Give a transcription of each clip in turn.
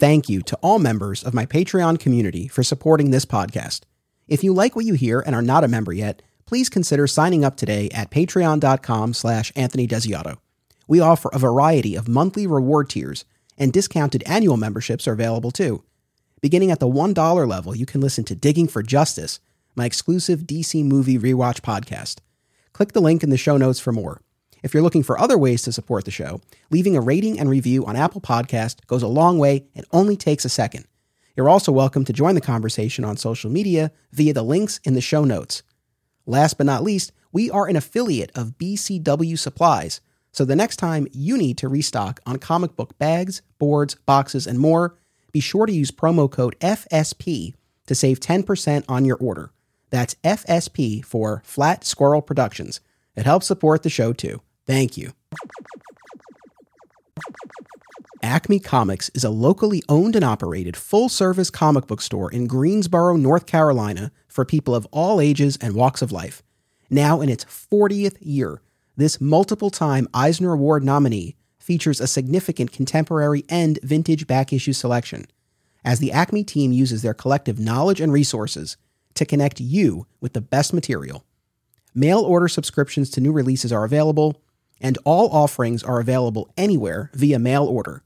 thank you to all members of my Patreon community for supporting this podcast. If you like what you hear and are not a member yet, please consider signing up today at patreon.com slash Anthony Desiato. We offer a variety of monthly reward tiers, and discounted annual memberships are available too. Beginning at the $1 level, you can listen to Digging for Justice, my exclusive DC movie rewatch podcast. Click the link in the show notes for more. If you're looking for other ways to support the show, leaving a rating and review on Apple Podcast goes a long way and only takes a second. You're also welcome to join the conversation on social media via the links in the show notes. Last but not least, we are an affiliate of BCW Supplies, so the next time you need to restock on comic book bags, boards, boxes, and more, be sure to use promo code FSP to save 10% on your order. That's FSP for Flat Squirrel Productions. It helps support the show too. Thank you. Acme Comics is a locally owned and operated full service comic book store in Greensboro, North Carolina for people of all ages and walks of life. Now in its 40th year, this multiple time Eisner Award nominee features a significant contemporary and vintage back issue selection, as the Acme team uses their collective knowledge and resources to connect you with the best material. Mail order subscriptions to new releases are available and all offerings are available anywhere via mail order.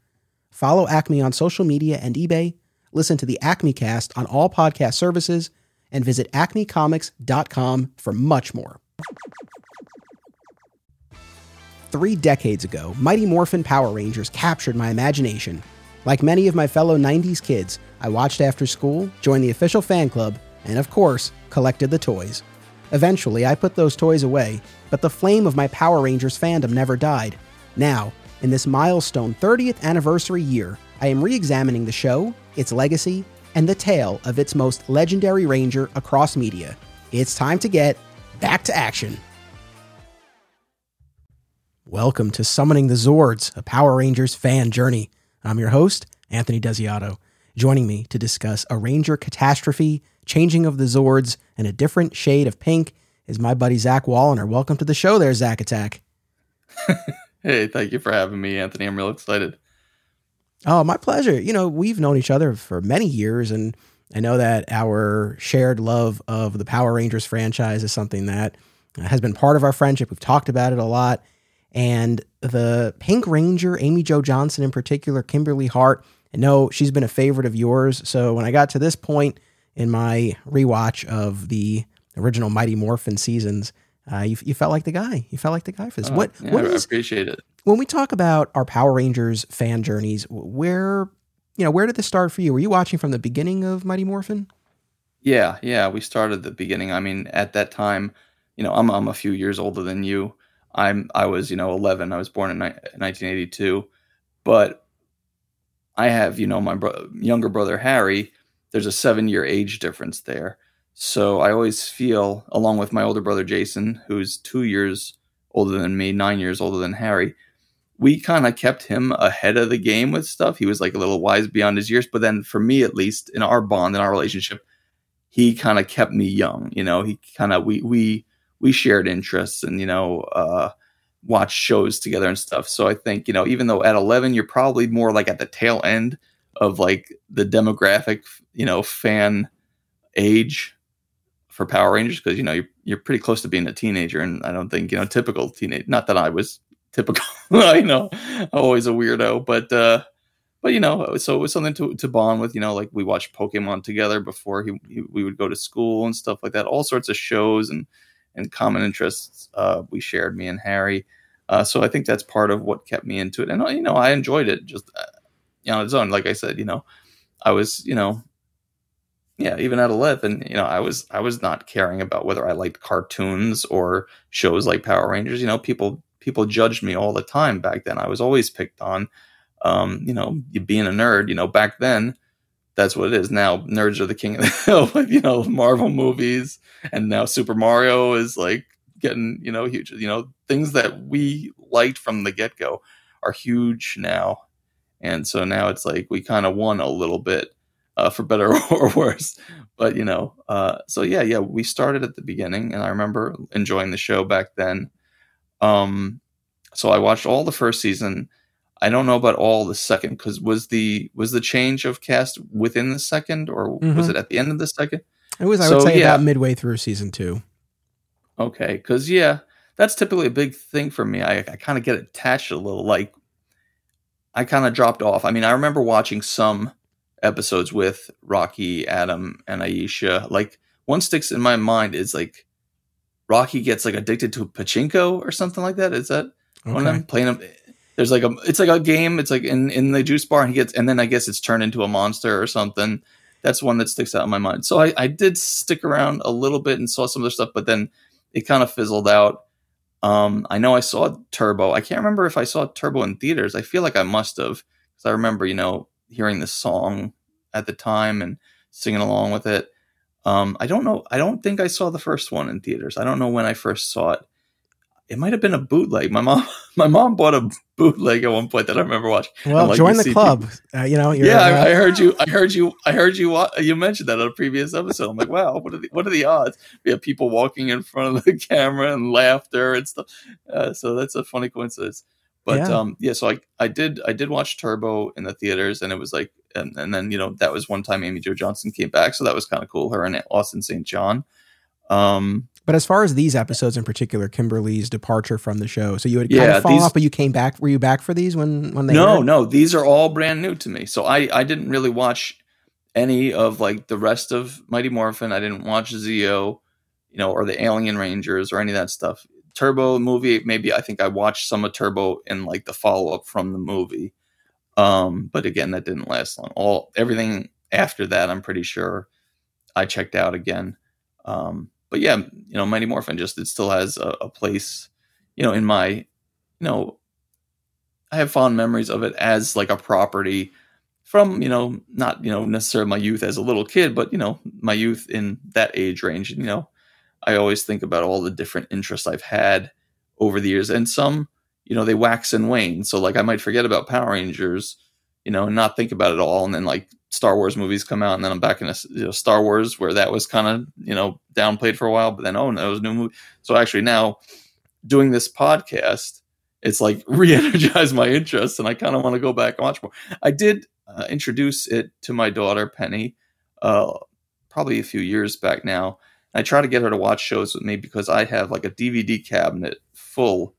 Follow Acme on social media and eBay, listen to the Acme cast on all podcast services, and visit acmecomics.com for much more. Three decades ago, Mighty Morphin Power Rangers captured my imagination. Like many of my fellow 90s kids, I watched after school, joined the official fan club, and of course, collected the toys. Eventually, I put those toys away, but the flame of my Power Rangers fandom never died. Now, in this milestone 30th anniversary year, I am re examining the show, its legacy, and the tale of its most legendary ranger across media. It's time to get back to action. Welcome to Summoning the Zords, a Power Rangers fan journey. I'm your host, Anthony Desiato. Joining me to discuss a Ranger catastrophe, changing of the Zords, and a different shade of pink is my buddy Zach Woliner. Welcome to the show there, Zach Attack. hey, thank you for having me, Anthony. I'm real excited. Oh, my pleasure. You know, we've known each other for many years, and I know that our shared love of the Power Rangers franchise is something that has been part of our friendship. We've talked about it a lot. And the Pink Ranger, Amy Jo Johnson in particular, Kimberly Hart, I know she's been a favorite of yours. So when I got to this point in my rewatch of the original Mighty Morphin seasons, uh, you, you, felt like the guy. You felt like the guy for this. Oh, what? Yeah, what I is, appreciate it. When we talk about our Power Rangers fan journeys, where you know where did this start for you? Were you watching from the beginning of Mighty Morphin? Yeah, yeah, we started at the beginning. I mean, at that time, you know, I'm I'm a few years older than you. I'm I was you know 11. I was born in ni- 1982, but I have you know my bro- younger brother Harry. There's a seven year age difference there, so I always feel, along with my older brother Jason, who's two years older than me, nine years older than Harry. We kind of kept him ahead of the game with stuff. He was like a little wise beyond his years, but then for me at least, in our bond, in our relationship, he kind of kept me young. You know, he kind of we we we shared interests and you know uh, watched shows together and stuff. So I think you know even though at eleven you're probably more like at the tail end of like the demographic you know fan age for Power Rangers because you know you're you're pretty close to being a teenager and I don't think you know typical teenage. Not that I was typical. I know always a weirdo, but. uh but you know, so it was something to, to bond with. You know, like we watched Pokemon together before he, he, we would go to school and stuff like that. All sorts of shows and and common interests uh, we shared, me and Harry. Uh, so I think that's part of what kept me into it. And you know, I enjoyed it just uh, you on its own. Like I said, you know, I was you know, yeah, even at eleven, you know, I was I was not caring about whether I liked cartoons or shows like Power Rangers. You know, people people judged me all the time back then. I was always picked on um, you know, being a nerd, you know, back then, that's what it is. Now nerds are the king of the hill you know, Marvel movies. And now Super Mario is like getting, you know, huge, you know, things that we liked from the get go are huge now. And so now it's like we kind of won a little bit uh, for better or worse. But, you know, uh, so yeah, yeah, we started at the beginning and I remember enjoying the show back then. Um, so I watched all the first season I don't know about all the second because was the was the change of cast within the second or mm-hmm. was it at the end of the second? It was, I so, would say, yeah. about midway through season two. Okay, because yeah, that's typically a big thing for me. I, I kind of get attached a little. Like I kind of dropped off. I mean, I remember watching some episodes with Rocky, Adam, and Aisha. Like one sticks in my mind is like Rocky gets like addicted to pachinko or something like that. Is that okay. one of them playing? A, there's like a it's like a game. It's like in in the juice bar, and he gets and then I guess it's turned into a monster or something. That's one that sticks out in my mind. So I, I did stick around a little bit and saw some other stuff, but then it kind of fizzled out. Um, I know I saw Turbo. I can't remember if I saw Turbo in theaters. I feel like I must have because I remember, you know, hearing the song at the time and singing along with it. Um, I don't know. I don't think I saw the first one in theaters. I don't know when I first saw it it might have been a bootleg. My mom, my mom bought a bootleg at one point that I remember watching. Well, like, join the club. Uh, you know, yeah, I, I, heard you. I heard you. I heard you. You mentioned that on a previous episode. I'm like, wow, what are the what are the odds? We have people walking in front of the camera and laughter and stuff. Uh, so that's a funny coincidence. But yeah. um, yeah. So I I did I did watch Turbo in the theaters, and it was like, and, and then you know that was one time Amy Jo Johnson came back, so that was kind of cool. Her and Austin St. John. Um, but as far as these episodes in particular, Kimberly's departure from the show, so you had kind of fallen these, off, but you came back. Were you back for these when when they? No, aired? no, these are all brand new to me. So I I didn't really watch any of like the rest of Mighty Morphin. I didn't watch Zeo, you know, or the Alien Rangers or any of that stuff. Turbo movie, maybe I think I watched some of Turbo in like the follow up from the movie. Um, but again, that didn't last long. All everything after that, I'm pretty sure I checked out again. Um, but yeah, you know, Mighty Morphin just it still has a, a place, you know, in my, you know, I have fond memories of it as like a property from you know not you know necessarily my youth as a little kid, but you know my youth in that age range. and You know, I always think about all the different interests I've had over the years, and some you know they wax and wane. So like I might forget about Power Rangers, you know, and not think about it all, and then like Star Wars movies come out, and then I'm back in a you know, Star Wars where that was kind of you know downplayed for a while, but then oh no, it was new movie. So actually now doing this podcast, it's like re-energize my interest, and I kind of want to go back and watch more. I did uh, introduce it to my daughter Penny, uh, probably a few years back now. I try to get her to watch shows with me because I have like a DVD cabinet full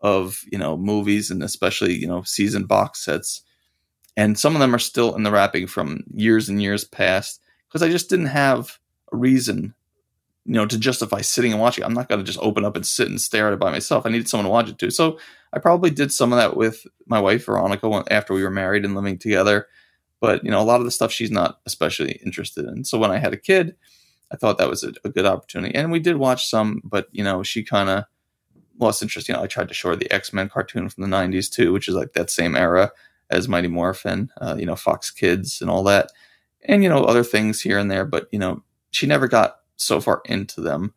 of you know movies and especially you know season box sets and some of them are still in the wrapping from years and years past because I just didn't have a reason, you know, to justify sitting and watching. I'm not going to just open up and sit and stare at it by myself. I needed someone to watch it too. So I probably did some of that with my wife Veronica after we were married and living together. But you know, a lot of the stuff she's not especially interested in. So when I had a kid, I thought that was a, a good opportunity, and we did watch some. But you know, she kind of lost interest. You know, I tried to show her the X Men cartoon from the '90s too, which is like that same era as Mighty Morphin, uh, you know, Fox Kids and all that, and you know other things here and there. But you know, she never got so far into them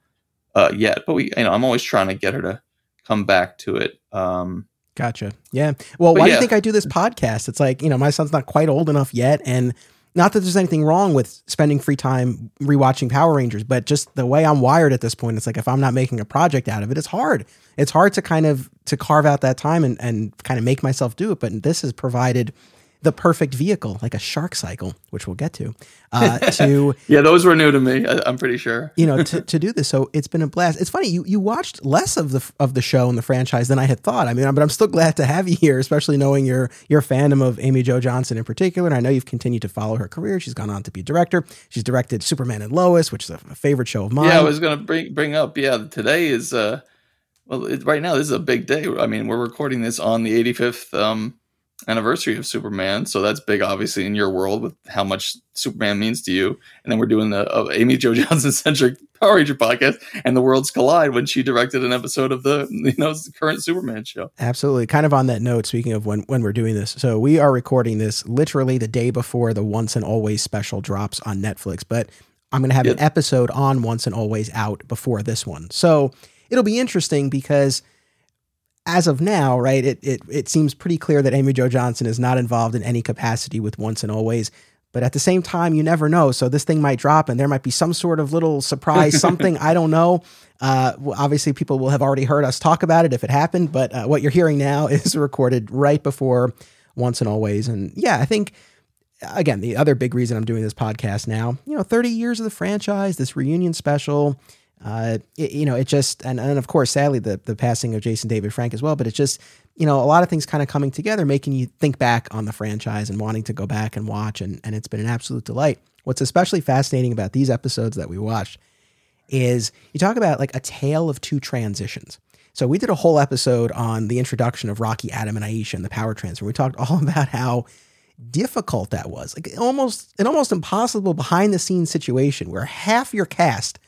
uh, yet. But we, you know, I'm always trying to get her to come back to it. Um, gotcha. Yeah. Well, why yeah. do you think I do this podcast? It's like you know, my son's not quite old enough yet, and not that there's anything wrong with spending free time rewatching Power Rangers, but just the way I'm wired at this point, it's like if I'm not making a project out of it, it's hard. It's hard to kind of to carve out that time and, and kind of make myself do it. But this has provided the perfect vehicle, like a shark cycle, which we'll get to. Uh, to yeah, those were new to me. I, am pretty sure. you know, to, to do this. So it's been a blast. It's funny you you watched less of the of the show and the franchise than I had thought. I mean, but I'm still glad to have you here, especially knowing your your fandom of Amy Jo Johnson in particular. And I know you've continued to follow her career. She's gone on to be director. She's directed Superman and Lois, which is a, a favorite show of mine. Yeah, I was going to bring bring up. Yeah, today is. uh well, it, right now this is a big day. I mean, we're recording this on the 85th um, anniversary of Superman, so that's big, obviously, in your world with how much Superman means to you. And then we're doing the uh, Amy Jo Johnson centric Power Ranger podcast, and the worlds collide when she directed an episode of the you know current Superman show. Absolutely. Kind of on that note, speaking of when when we're doing this, so we are recording this literally the day before the Once and Always special drops on Netflix, but I'm going to have yep. an episode on Once and Always out before this one, so it'll be interesting because as of now, right, it, it, it seems pretty clear that Amy Jo Johnson is not involved in any capacity with Once and Always. but at the same time, you never know. So this thing might drop, and there might be some sort of little surprise, something I don't know. Uh, obviously, people will have already heard us talk about it if it happened, but uh, what you're hearing now is recorded right before Once and Always. And yeah, I think again, the other big reason I'm doing this podcast now, you know, 30 years of the franchise, this reunion special, uh, it, you know, it just, and, and of course, sadly, the, the passing of Jason David Frank as well, but it's just, you know, a lot of things kind of coming together, making you think back on the franchise and wanting to go back and watch. And, and it's been an absolute delight. What's especially fascinating about these episodes that we watched is you talk about like a tale of two transitions. So we did a whole episode on the introduction of Rocky, Adam, and Aisha and the power transfer. We talked all about how difficult that was. Like almost an almost impossible behind the scenes situation where half your cast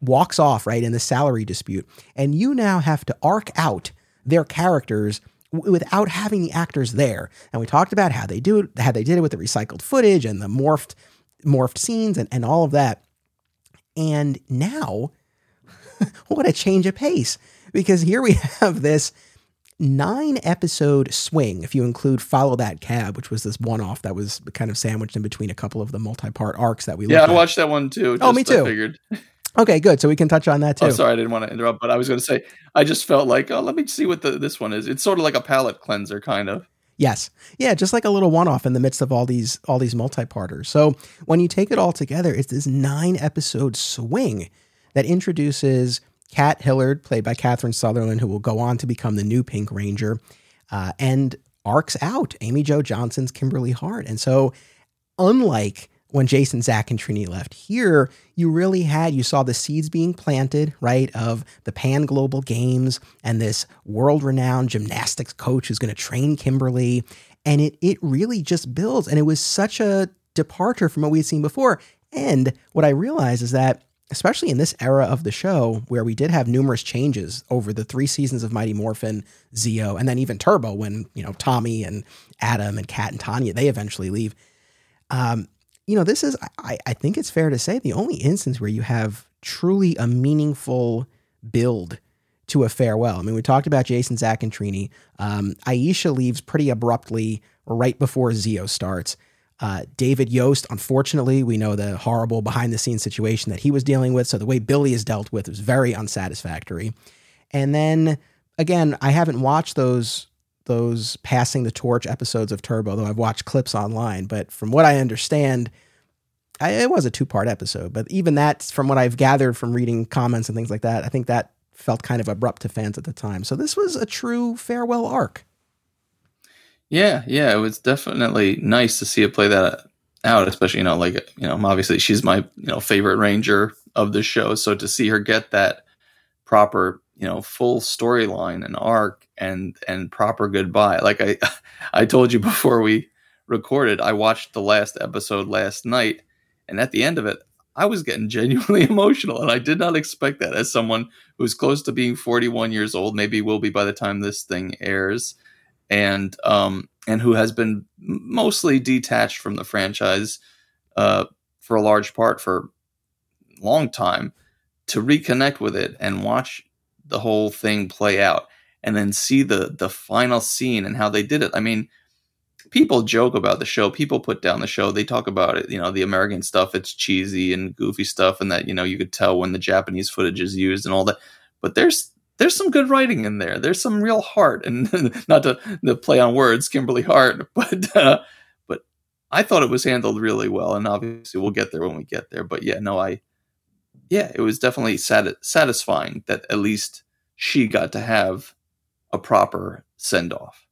walks off right in the salary dispute and you now have to arc out their characters w- without having the actors there. And we talked about how they do it, how they did it with the recycled footage and the morphed morphed scenes and, and all of that. And now what a change of pace because here we have this nine episode swing, if you include Follow That Cab, which was this one off that was kind of sandwiched in between a couple of the multi part arcs that we Yeah, I at. watched that one too. Oh, me just, I too. figured. Okay, good. So we can touch on that too. Oh, sorry, I didn't want to interrupt, but I was going to say I just felt like, oh, let me see what the, this one is. It's sort of like a palate cleanser, kind of. Yes. Yeah, just like a little one-off in the midst of all these all these multi-parters. So when you take it all together, it's this nine episode swing that introduces Kat Hillard, played by Catherine Sutherland, who will go on to become the new Pink Ranger, uh, and arcs out Amy Jo Johnson's Kimberly Hart. And so, unlike when Jason, Zach, and Trini left, here you really had you saw the seeds being planted, right, of the Pan Global Games and this world-renowned gymnastics coach who's going to train Kimberly, and it it really just builds. And it was such a departure from what we had seen before. And what I realized is that especially in this era of the show where we did have numerous changes over the three seasons of Mighty Morphin, Zeo, and then even Turbo when, you know, Tommy and Adam and Kat and Tanya, they eventually leave. Um, you know, this is, I, I think it's fair to say, the only instance where you have truly a meaningful build to a farewell. I mean, we talked about Jason, Zach, and Trini. Um, Aisha leaves pretty abruptly right before Zeo starts. Uh, David Yost, unfortunately, we know the horrible behind the scenes situation that he was dealing with. So the way Billy is dealt with is very unsatisfactory. And then again, I haven't watched those those passing the torch episodes of Turbo, though I've watched clips online. But from what I understand, I, it was a two part episode. But even that, from what I've gathered from reading comments and things like that, I think that felt kind of abrupt to fans at the time. So this was a true farewell arc. Yeah, yeah, it was definitely nice to see it play that out, especially you know, like you know, obviously she's my you know favorite ranger of the show, so to see her get that proper you know full storyline and arc and and proper goodbye, like I I told you before we recorded, I watched the last episode last night, and at the end of it, I was getting genuinely emotional, and I did not expect that. As someone who's close to being 41 years old, maybe will be by the time this thing airs and um, and who has been mostly detached from the franchise uh, for a large part for a long time to reconnect with it and watch the whole thing play out and then see the the final scene and how they did it. I mean, people joke about the show, people put down the show, they talk about it, you know, the American stuff, it's cheesy and goofy stuff and that, you know, you could tell when the Japanese footage is used and all that. But there's there's some good writing in there. There's some real heart, and not to, to play on words, Kimberly Hart, but uh, but I thought it was handled really well, and obviously we'll get there when we get there. But yeah, no, I yeah, it was definitely sat- satisfying that at least she got to have a proper send off.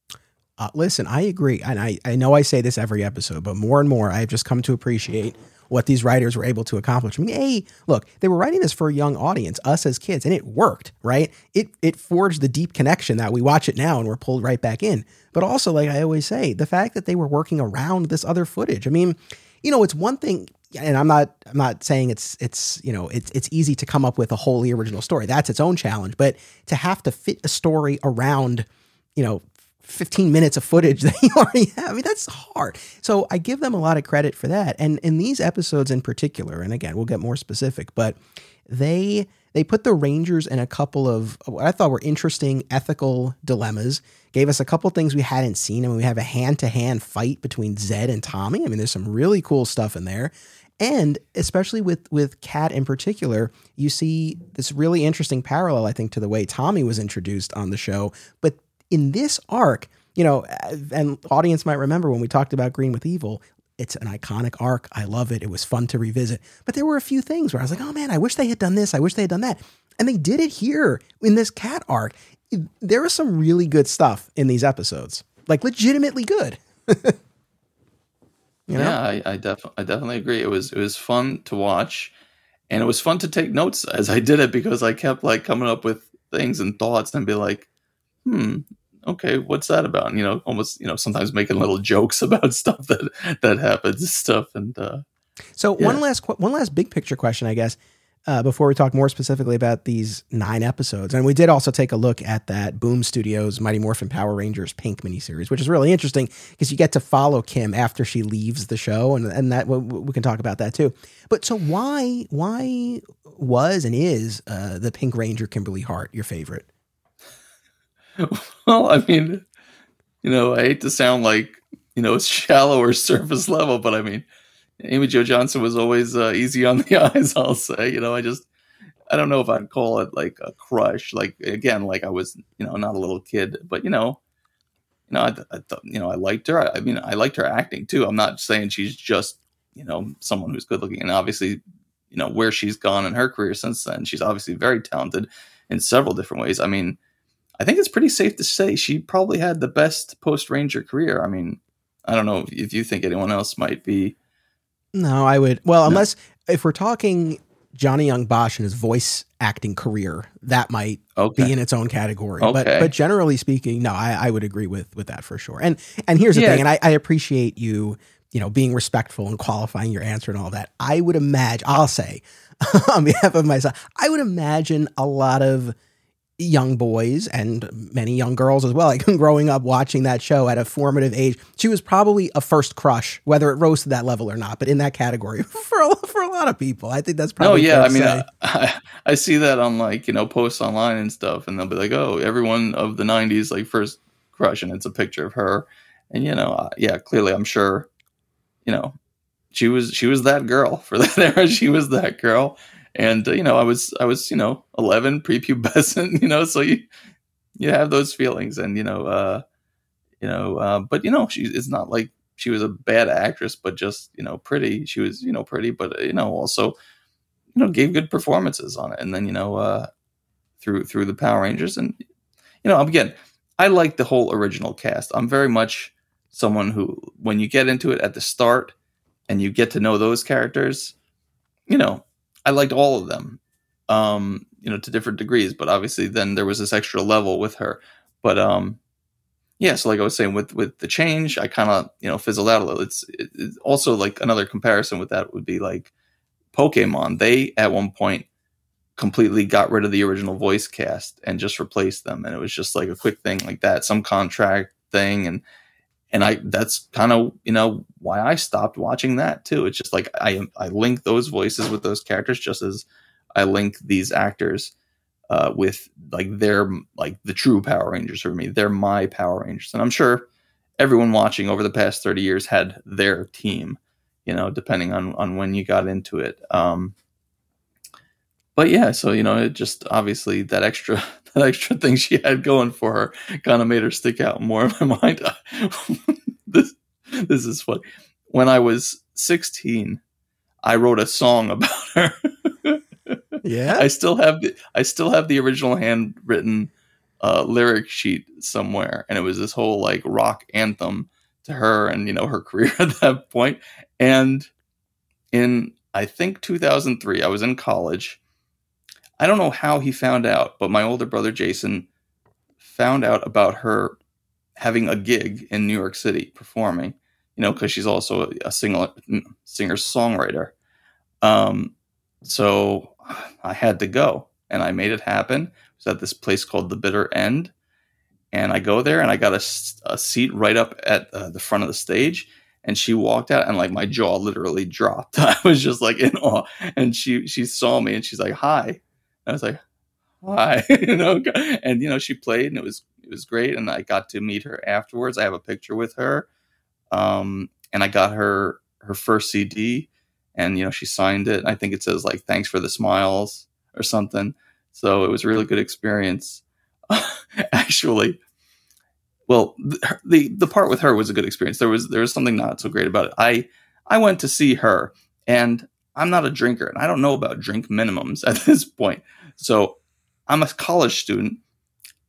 Uh, listen, I agree, and I I know I say this every episode, but more and more I've just come to appreciate what these writers were able to accomplish. I mean, hey, look, they were writing this for a young audience, us as kids, and it worked, right? It it forged the deep connection that we watch it now and we're pulled right back in. But also, like I always say, the fact that they were working around this other footage. I mean, you know, it's one thing and I'm not I'm not saying it's it's you know it's it's easy to come up with a wholly original story. That's its own challenge, but to have to fit a story around, you know, 15 minutes of footage that you already have. I mean, that's hard. So I give them a lot of credit for that. And in these episodes in particular, and again, we'll get more specific, but they they put the Rangers in a couple of what I thought were interesting ethical dilemmas. Gave us a couple things we hadn't seen. I mean, we have a hand to hand fight between Zed and Tommy. I mean, there's some really cool stuff in there. And especially with with Kat in particular, you see this really interesting parallel, I think, to the way Tommy was introduced on the show. But in this arc, you know, and audience might remember when we talked about Green with Evil, it's an iconic arc. I love it. It was fun to revisit. But there were a few things where I was like, oh man, I wish they had done this. I wish they had done that. And they did it here in this Kat arc. There was some really good stuff in these episodes, like legitimately good. you know? Yeah, I, I, def- I definitely agree. It was it was fun to watch, and it was fun to take notes as I did it because I kept like coming up with things and thoughts and be like, hmm, okay, what's that about? And, you know, almost, you know, sometimes making little jokes about stuff that that happens stuff. And uh, so yeah. one last one last big picture question, I guess, uh, before we talk more specifically about these nine episodes, and we did also take a look at that Boom Studios Mighty Morphin Power Rangers Pink miniseries, which is really interesting because you get to follow Kim after she leaves the show, and and that we, can talk about that too. But so why why was and is uh, the Pink Ranger Kimberly Hart your favorite? well, I mean, you know, I hate to sound like you know it's shallow or surface level, but I mean, Amy Jo Johnson was always uh, easy on the eyes. I'll say, you know, I just I don't know if I'd call it like a crush. Like again, like I was, you know, not a little kid, but you know, you know, I, I thought, you know, I liked her. I, I mean, I liked her acting too. I'm not saying she's just, you know, someone who's good looking, and obviously, you know, where she's gone in her career since then, she's obviously very talented in several different ways. I mean, I think it's pretty safe to say she probably had the best post Ranger career. I mean, I don't know if you think anyone else might be. No, I would. Well, no. unless if we're talking Johnny Young Bosch and his voice acting career, that might okay. be in its own category. Okay. But but generally speaking, no, I, I would agree with with that for sure. And and here's the yeah. thing, and I, I appreciate you, you know, being respectful and qualifying your answer and all that. I would imagine, I'll say, on behalf of myself, I would imagine a lot of young boys and many young girls as well. Like growing up watching that show at a formative age, she was probably a first crush, whether it rose to that level or not. But in that category for a, for a lot of people, I think that's probably. Oh yeah, I mean, I, I, see that on like you know posts online and stuff, and they'll be like, "Oh, everyone of the '90s like first crush," and it's a picture of her, and you know, uh, yeah, clearly, I'm sure, you know, she was she was that girl for that era. She was that girl and uh, you know i was i was you know 11 prepubescent you know so you you have those feelings and you know uh you know uh but you know she it's not like she was a bad actress but just you know pretty she was you know pretty but you know also you know gave good performances on it and then you know uh through through the power rangers and you know again i like the whole original cast i'm very much someone who when you get into it at the start and you get to know those characters you know I liked all of them, um, you know, to different degrees. But obviously, then there was this extra level with her. But um, yeah, so like I was saying, with with the change, I kind of you know fizzled out a little. It's, it's also like another comparison with that would be like Pokemon. They at one point completely got rid of the original voice cast and just replaced them, and it was just like a quick thing like that, some contract thing, and and I that's kind of you know why I stopped watching that too. It's just like I I link those voices with those characters just as I link these actors uh, with like they're like the true Power Rangers for me. They're my Power Rangers, and I'm sure everyone watching over the past 30 years had their team. You know, depending on on when you got into it. Um, but yeah, so you know, it just obviously that extra that extra thing she had going for her kind of made her stick out more in my mind. this this is funny. When I was 16, I wrote a song about her. yeah, I still have the I still have the original handwritten uh, lyric sheet somewhere, and it was this whole like rock anthem to her and you know her career at that point. And in I think 2003, I was in college I don't know how he found out, but my older brother Jason found out about her having a gig in New York City performing, you know, because she's also a singer singer songwriter. Um, so I had to go, and I made it happen. It was at this place called the Bitter End, and I go there, and I got a, a seat right up at uh, the front of the stage. And she walked out, and like my jaw literally dropped. I was just like in awe. And she she saw me, and she's like, "Hi," I was like, "Hi," you know, and you know, she played, and it was it was great, and I got to meet her afterwards. I have a picture with her, um, and I got her her first CD, and you know, she signed it. I think it says like "Thanks for the smiles" or something. So it was a really good experience. Actually, well, the, the the part with her was a good experience. There was there was something not so great about it. I I went to see her, and I'm not a drinker, and I don't know about drink minimums at this point. So I'm a college student.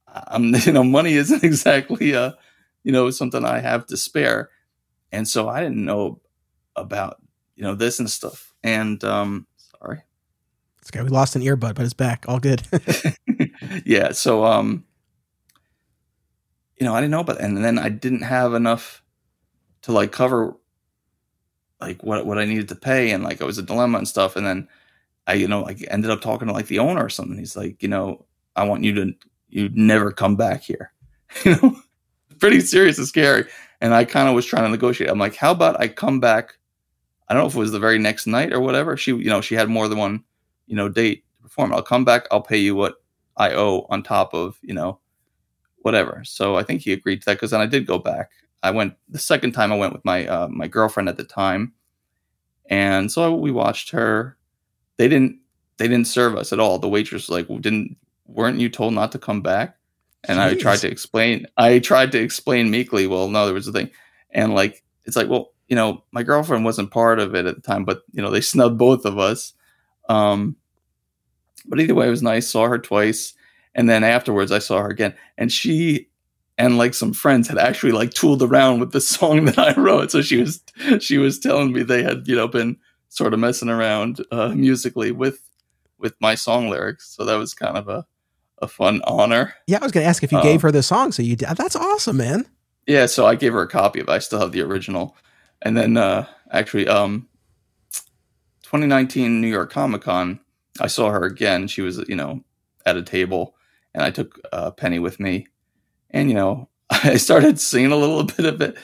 I'm you know money isn't exactly uh you know something I have to spare, and so I didn't know about you know this and stuff. And um, sorry, okay. We lost an earbud, but it's back. All good. yeah. So um, you know, I didn't know about, and then I didn't have enough to like cover like what what I needed to pay, and like it was a dilemma and stuff. And then I, you know, like ended up talking to like the owner or something. He's like, you know, I want you to you never come back here. you know, pretty serious and scary. And I kind of was trying to negotiate. I'm like, how about I come back? I don't know if it was the very next night or whatever. She, you know, she had more than one, you know, date to perform. I'll come back. I'll pay you what I owe on top of, you know, whatever. So I think he agreed to that because then I did go back. I went the second time I went with my uh, my girlfriend at the time, and so we watched her. They didn't they didn't serve us at all. The waitress was like, "Didn't weren't you told not to come back?" And Jeez. I tried to explain. I tried to explain meekly. Well, no, there was a thing, and like it's like, well, you know, my girlfriend wasn't part of it at the time, but you know, they snubbed both of us. Um, but either way, it was nice. Saw her twice, and then afterwards, I saw her again, and she and like some friends had actually like tooled around with the song that I wrote. So she was she was telling me they had you know been sort of messing around uh, musically with with my song lyrics. So that was kind of a a fun honor. Yeah, I was going to ask if you um, gave her the song. So you did. That's awesome, man. Yeah, so I gave her a copy of. I still have the original, and then uh, actually, um, 2019 New York Comic Con, I saw her again. She was you know at a table, and I took uh, Penny with me and you know I started singing a little bit of it,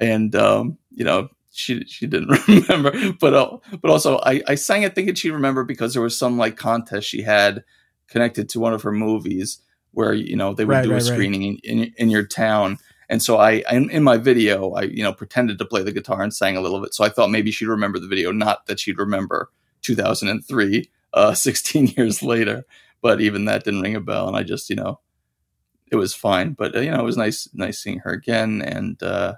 and um, you know she she didn't remember, but uh, but also I, I sang it thinking she'd remember because there was some like contest she had connected to one of her movies where you know they would right, do right, a screening right. in, in, in your town. And so I, I, in my video, I you know pretended to play the guitar and sang a little bit. So I thought maybe she'd remember the video, not that she'd remember 2003, uh, 16 years later. But even that didn't ring a bell, and I just you know it was fine. But uh, you know, it was nice, nice seeing her again, and uh,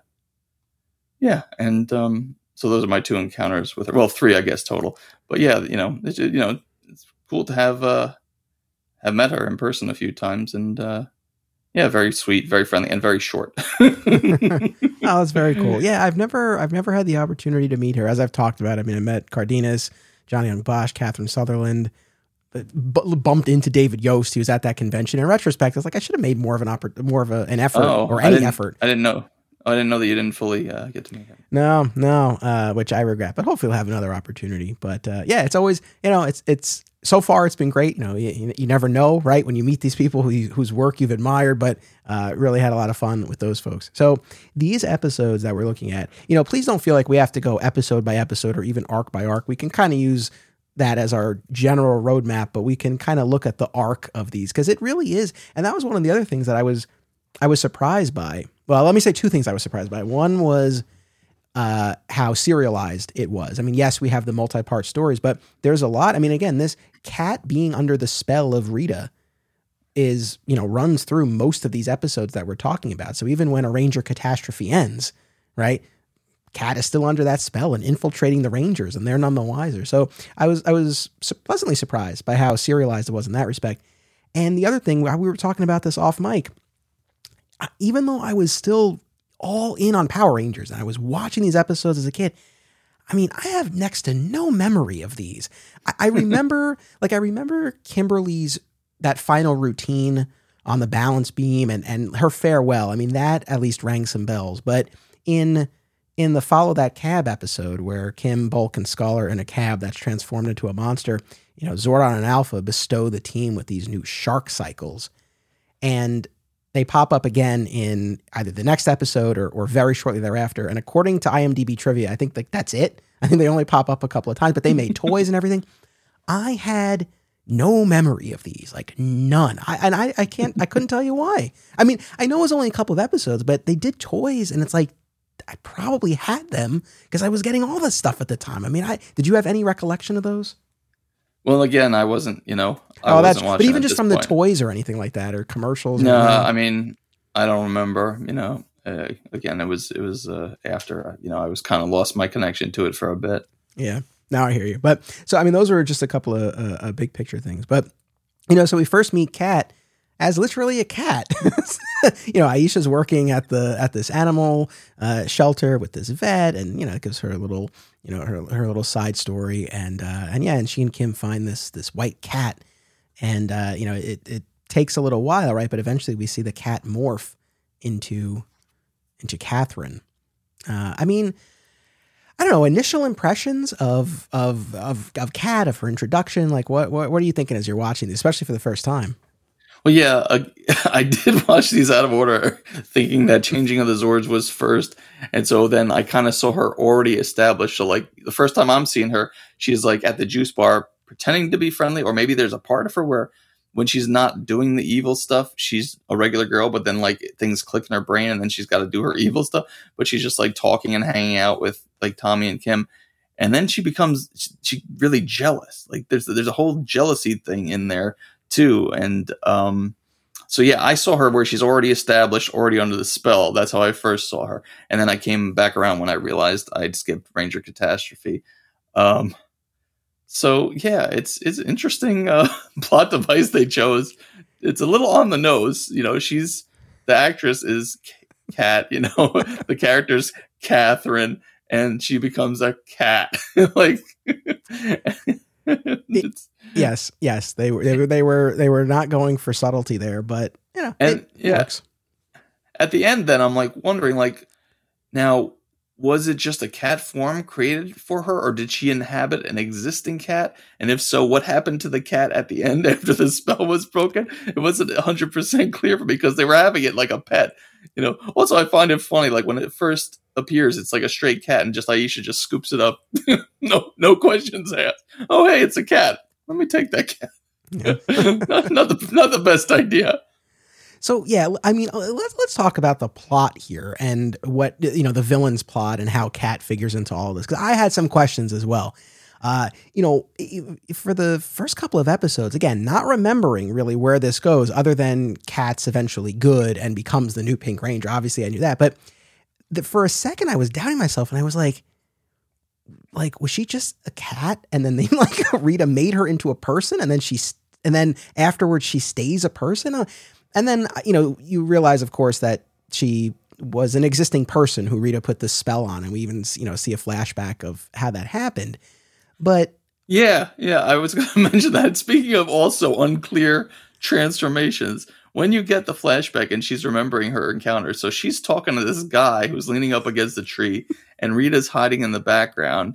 yeah, and um, so those are my two encounters with her. Well, three, I guess total. But yeah, you know, it's, you know, it's cool to have uh, have met her in person a few times, and uh, yeah, very sweet, very friendly, and very short. oh, that's very cool. Yeah, I've never, I've never had the opportunity to meet her. As I've talked about, I mean, I met Cardenas, Johnny Young Bosch, Catherine Sutherland b- bumped into David Yost. He was at that convention. In retrospect, I was like, I should have made more of an oppor- more of a, an effort oh, or any I effort. I didn't know. Oh, I didn't know that you didn't fully uh, get to meet him. No, no, uh, which I regret. But hopefully, we'll have another opportunity. But uh, yeah, it's always you know, it's it's so far it's been great. You know, you, you never know, right? When you meet these people who, whose work you've admired, but uh, really had a lot of fun with those folks. So these episodes that we're looking at, you know, please don't feel like we have to go episode by episode or even arc by arc. We can kind of use that as our general roadmap, but we can kind of look at the arc of these because it really is. And that was one of the other things that I was I was surprised by. Well, let me say two things I was surprised by. One was uh, how serialized it was. I mean, yes, we have the multi-part stories, but there's a lot. I mean, again, this Kat being under the spell of Rita is, you know, runs through most of these episodes that we're talking about. So even when a Ranger catastrophe ends, right? Kat is still under that spell and infiltrating the Rangers, and they're none the wiser. So I was I was pleasantly surprised by how serialized it was in that respect. And the other thing, we were talking about this off mic, even though I was still all in on Power Rangers and I was watching these episodes as a kid, I mean, I have next to no memory of these. I, I remember, like, I remember Kimberly's that final routine on the balance beam and and her farewell. I mean, that at least rang some bells. But in in the Follow That Cab episode, where Kim, Bulk, and Skull are in a cab that's transformed into a monster, you know, Zordon and Alpha bestow the team with these new shark cycles. And they pop up again in either the next episode or, or very shortly thereafter. And according to IMDb trivia, I think like that's it. I think they only pop up a couple of times, but they made toys and everything. I had no memory of these, like none. I, and I, I can't, I couldn't tell you why. I mean, I know it was only a couple of episodes, but they did toys, and it's like I probably had them because I was getting all this stuff at the time. I mean, I did you have any recollection of those? Well, again, I wasn't, you know, I oh, that's but even just from point. the toys or anything like that or commercials. No, I mean, I don't remember. You know, uh, again, it was it was uh, after you know I was kind of lost my connection to it for a bit. Yeah, now I hear you. But so I mean, those were just a couple of uh, uh big picture things. But you know, so we first meet Kat as literally a cat. you know, Aisha's working at the at this animal uh, shelter with this vet, and you know, it gives her a little, you know, her her little side story, and uh, and yeah, and she and Kim find this this white cat, and uh, you know, it it takes a little while, right? But eventually, we see the cat morph into into Catherine. Uh, I mean. I don't know. Initial impressions of of of of Kat of her introduction. Like, what, what what are you thinking as you're watching, especially for the first time? Well, yeah, uh, I did watch these out of order, thinking that changing of the Zords was first, and so then I kind of saw her already established. So, like the first time I'm seeing her, she's like at the juice bar pretending to be friendly, or maybe there's a part of her where when she's not doing the evil stuff, she's a regular girl, but then like things click in her brain, and then she's got to do her evil stuff. But she's just like talking and hanging out with like Tommy and Kim, and then she becomes she really jealous. Like there's there's a whole jealousy thing in there too. And um, so yeah, I saw her where she's already established, already under the spell. That's how I first saw her, and then I came back around when I realized I'd skipped Ranger Catastrophe. Um, so yeah, it's it's interesting uh, plot device they chose. It's a little on the nose, you know. She's the actress is Cat, you know, the character's Catherine, and she becomes a cat. like yes, yes, they were they were they were they were not going for subtlety there, but you know, and it yeah. works. At the end, then I'm like wondering, like, now was it just a cat form created for her, or did she inhabit an existing cat? And if so, what happened to the cat at the end after the spell was broken? It wasn't 100 percent clear for me because they were having it like a pet. You know. Also, I find it funny, like when it first appears, it's like a stray cat, and just Aisha just scoops it up. no, no questions asked. Oh, hey, it's a cat. Let me take that cat. Yeah. not, not, the not the best idea. So yeah, I mean, uh, let's let's talk about the plot here and what you know the villain's plot and how Kat figures into all this because I had some questions as well. Uh, you know, for the first couple of episodes, again, not remembering really where this goes, other than Kat's eventually good and becomes the new Pink Ranger. Obviously, I knew that, but the, for a second I was doubting myself and I was like, like was she just a cat? And then they like Rita made her into a person, and then she and then afterwards she stays a person. Uh, and then you know you realize, of course, that she was an existing person who Rita put this spell on, and we even you know see a flashback of how that happened. But yeah, yeah, I was going to mention that. Speaking of also unclear transformations, when you get the flashback and she's remembering her encounter, so she's talking to this guy who's leaning up against a tree, and Rita's hiding in the background.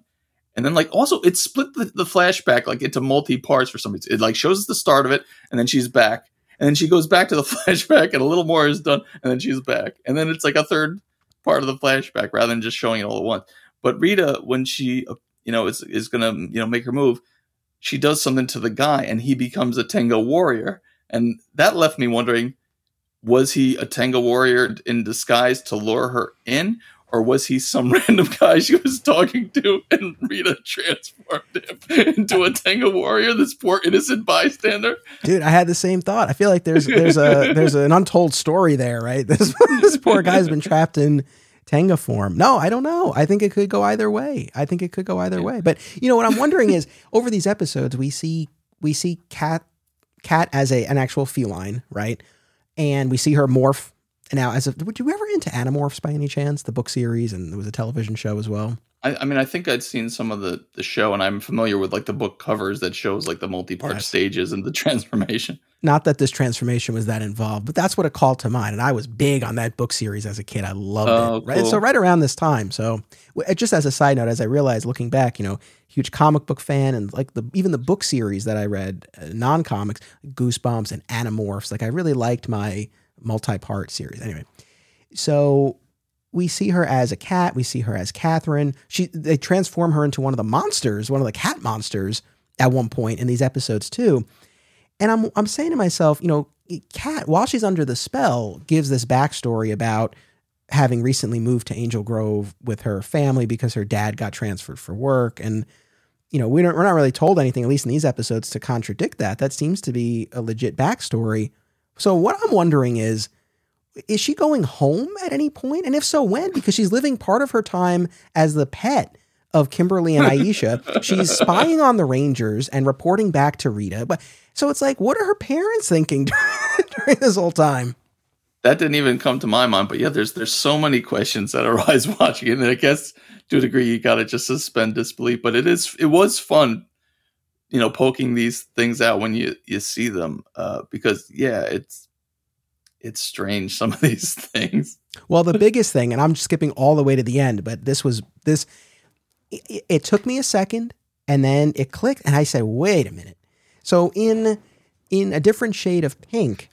And then, like, also, it split the, the flashback like into multi parts for some reason. It like shows us the start of it, and then she's back, and then she goes back to the flashback, and a little more is done, and then she's back, and then it's like a third part of the flashback rather than just showing it all at once. But Rita, when she, uh, you know, is is gonna you know make her move, she does something to the guy, and he becomes a Tenga warrior and that left me wondering was he a Tenga warrior in disguise to lure her in? Or was he some random guy she was talking to and Rita transformed him into a Tenga warrior, this poor innocent bystander? Dude, I had the same thought. I feel like there's there's a there's an untold story there, right? This this poor guy's been trapped in Tenga form. No, I don't know. I think it could go either way. I think it could go either way. But you know what I'm wondering is over these episodes we see we see Kat cat as a an actual feline, right? And we see her morph now as a would you ever into Animorphs by any chance? The book series and there was a television show as well. I, I, mean, I think I'd seen some of the the show, and I'm familiar with like the book covers that shows like the multi part yes. stages and the transformation. Not that this transformation was that involved, but that's what it called to mind. And I was big on that book series as a kid. I loved oh, it. Right, cool. so right around this time. So just as a side note, as I realized looking back, you know, huge comic book fan, and like the even the book series that I read, uh, non comics, Goosebumps and Animorphs. Like I really liked my multi part series. Anyway, so we see her as a cat. We see her as Catherine. She they transform her into one of the monsters, one of the cat monsters, at one point in these episodes too. And I'm I'm saying to myself, you know, Kat while she's under the spell, gives this backstory about having recently moved to Angel Grove with her family because her dad got transferred for work. And, you know, we don't, we're not really told anything, at least in these episodes, to contradict that. That seems to be a legit backstory. So what I'm wondering is, is she going home at any point? And if so, when? Because she's living part of her time as the pet of Kimberly and Aisha. she's spying on the Rangers and reporting back to Rita. But so it's like, what are her parents thinking during this whole time? That didn't even come to my mind, but yeah, there's there's so many questions that arise watching it. And I guess to a degree you gotta just suspend disbelief. But it is it was fun, you know, poking these things out when you you see them. Uh, because yeah, it's it's strange some of these things. Well, the biggest thing, and I'm skipping all the way to the end, but this was this. It, it took me a second, and then it clicked, and I said, "Wait a minute." So in in a different shade of pink,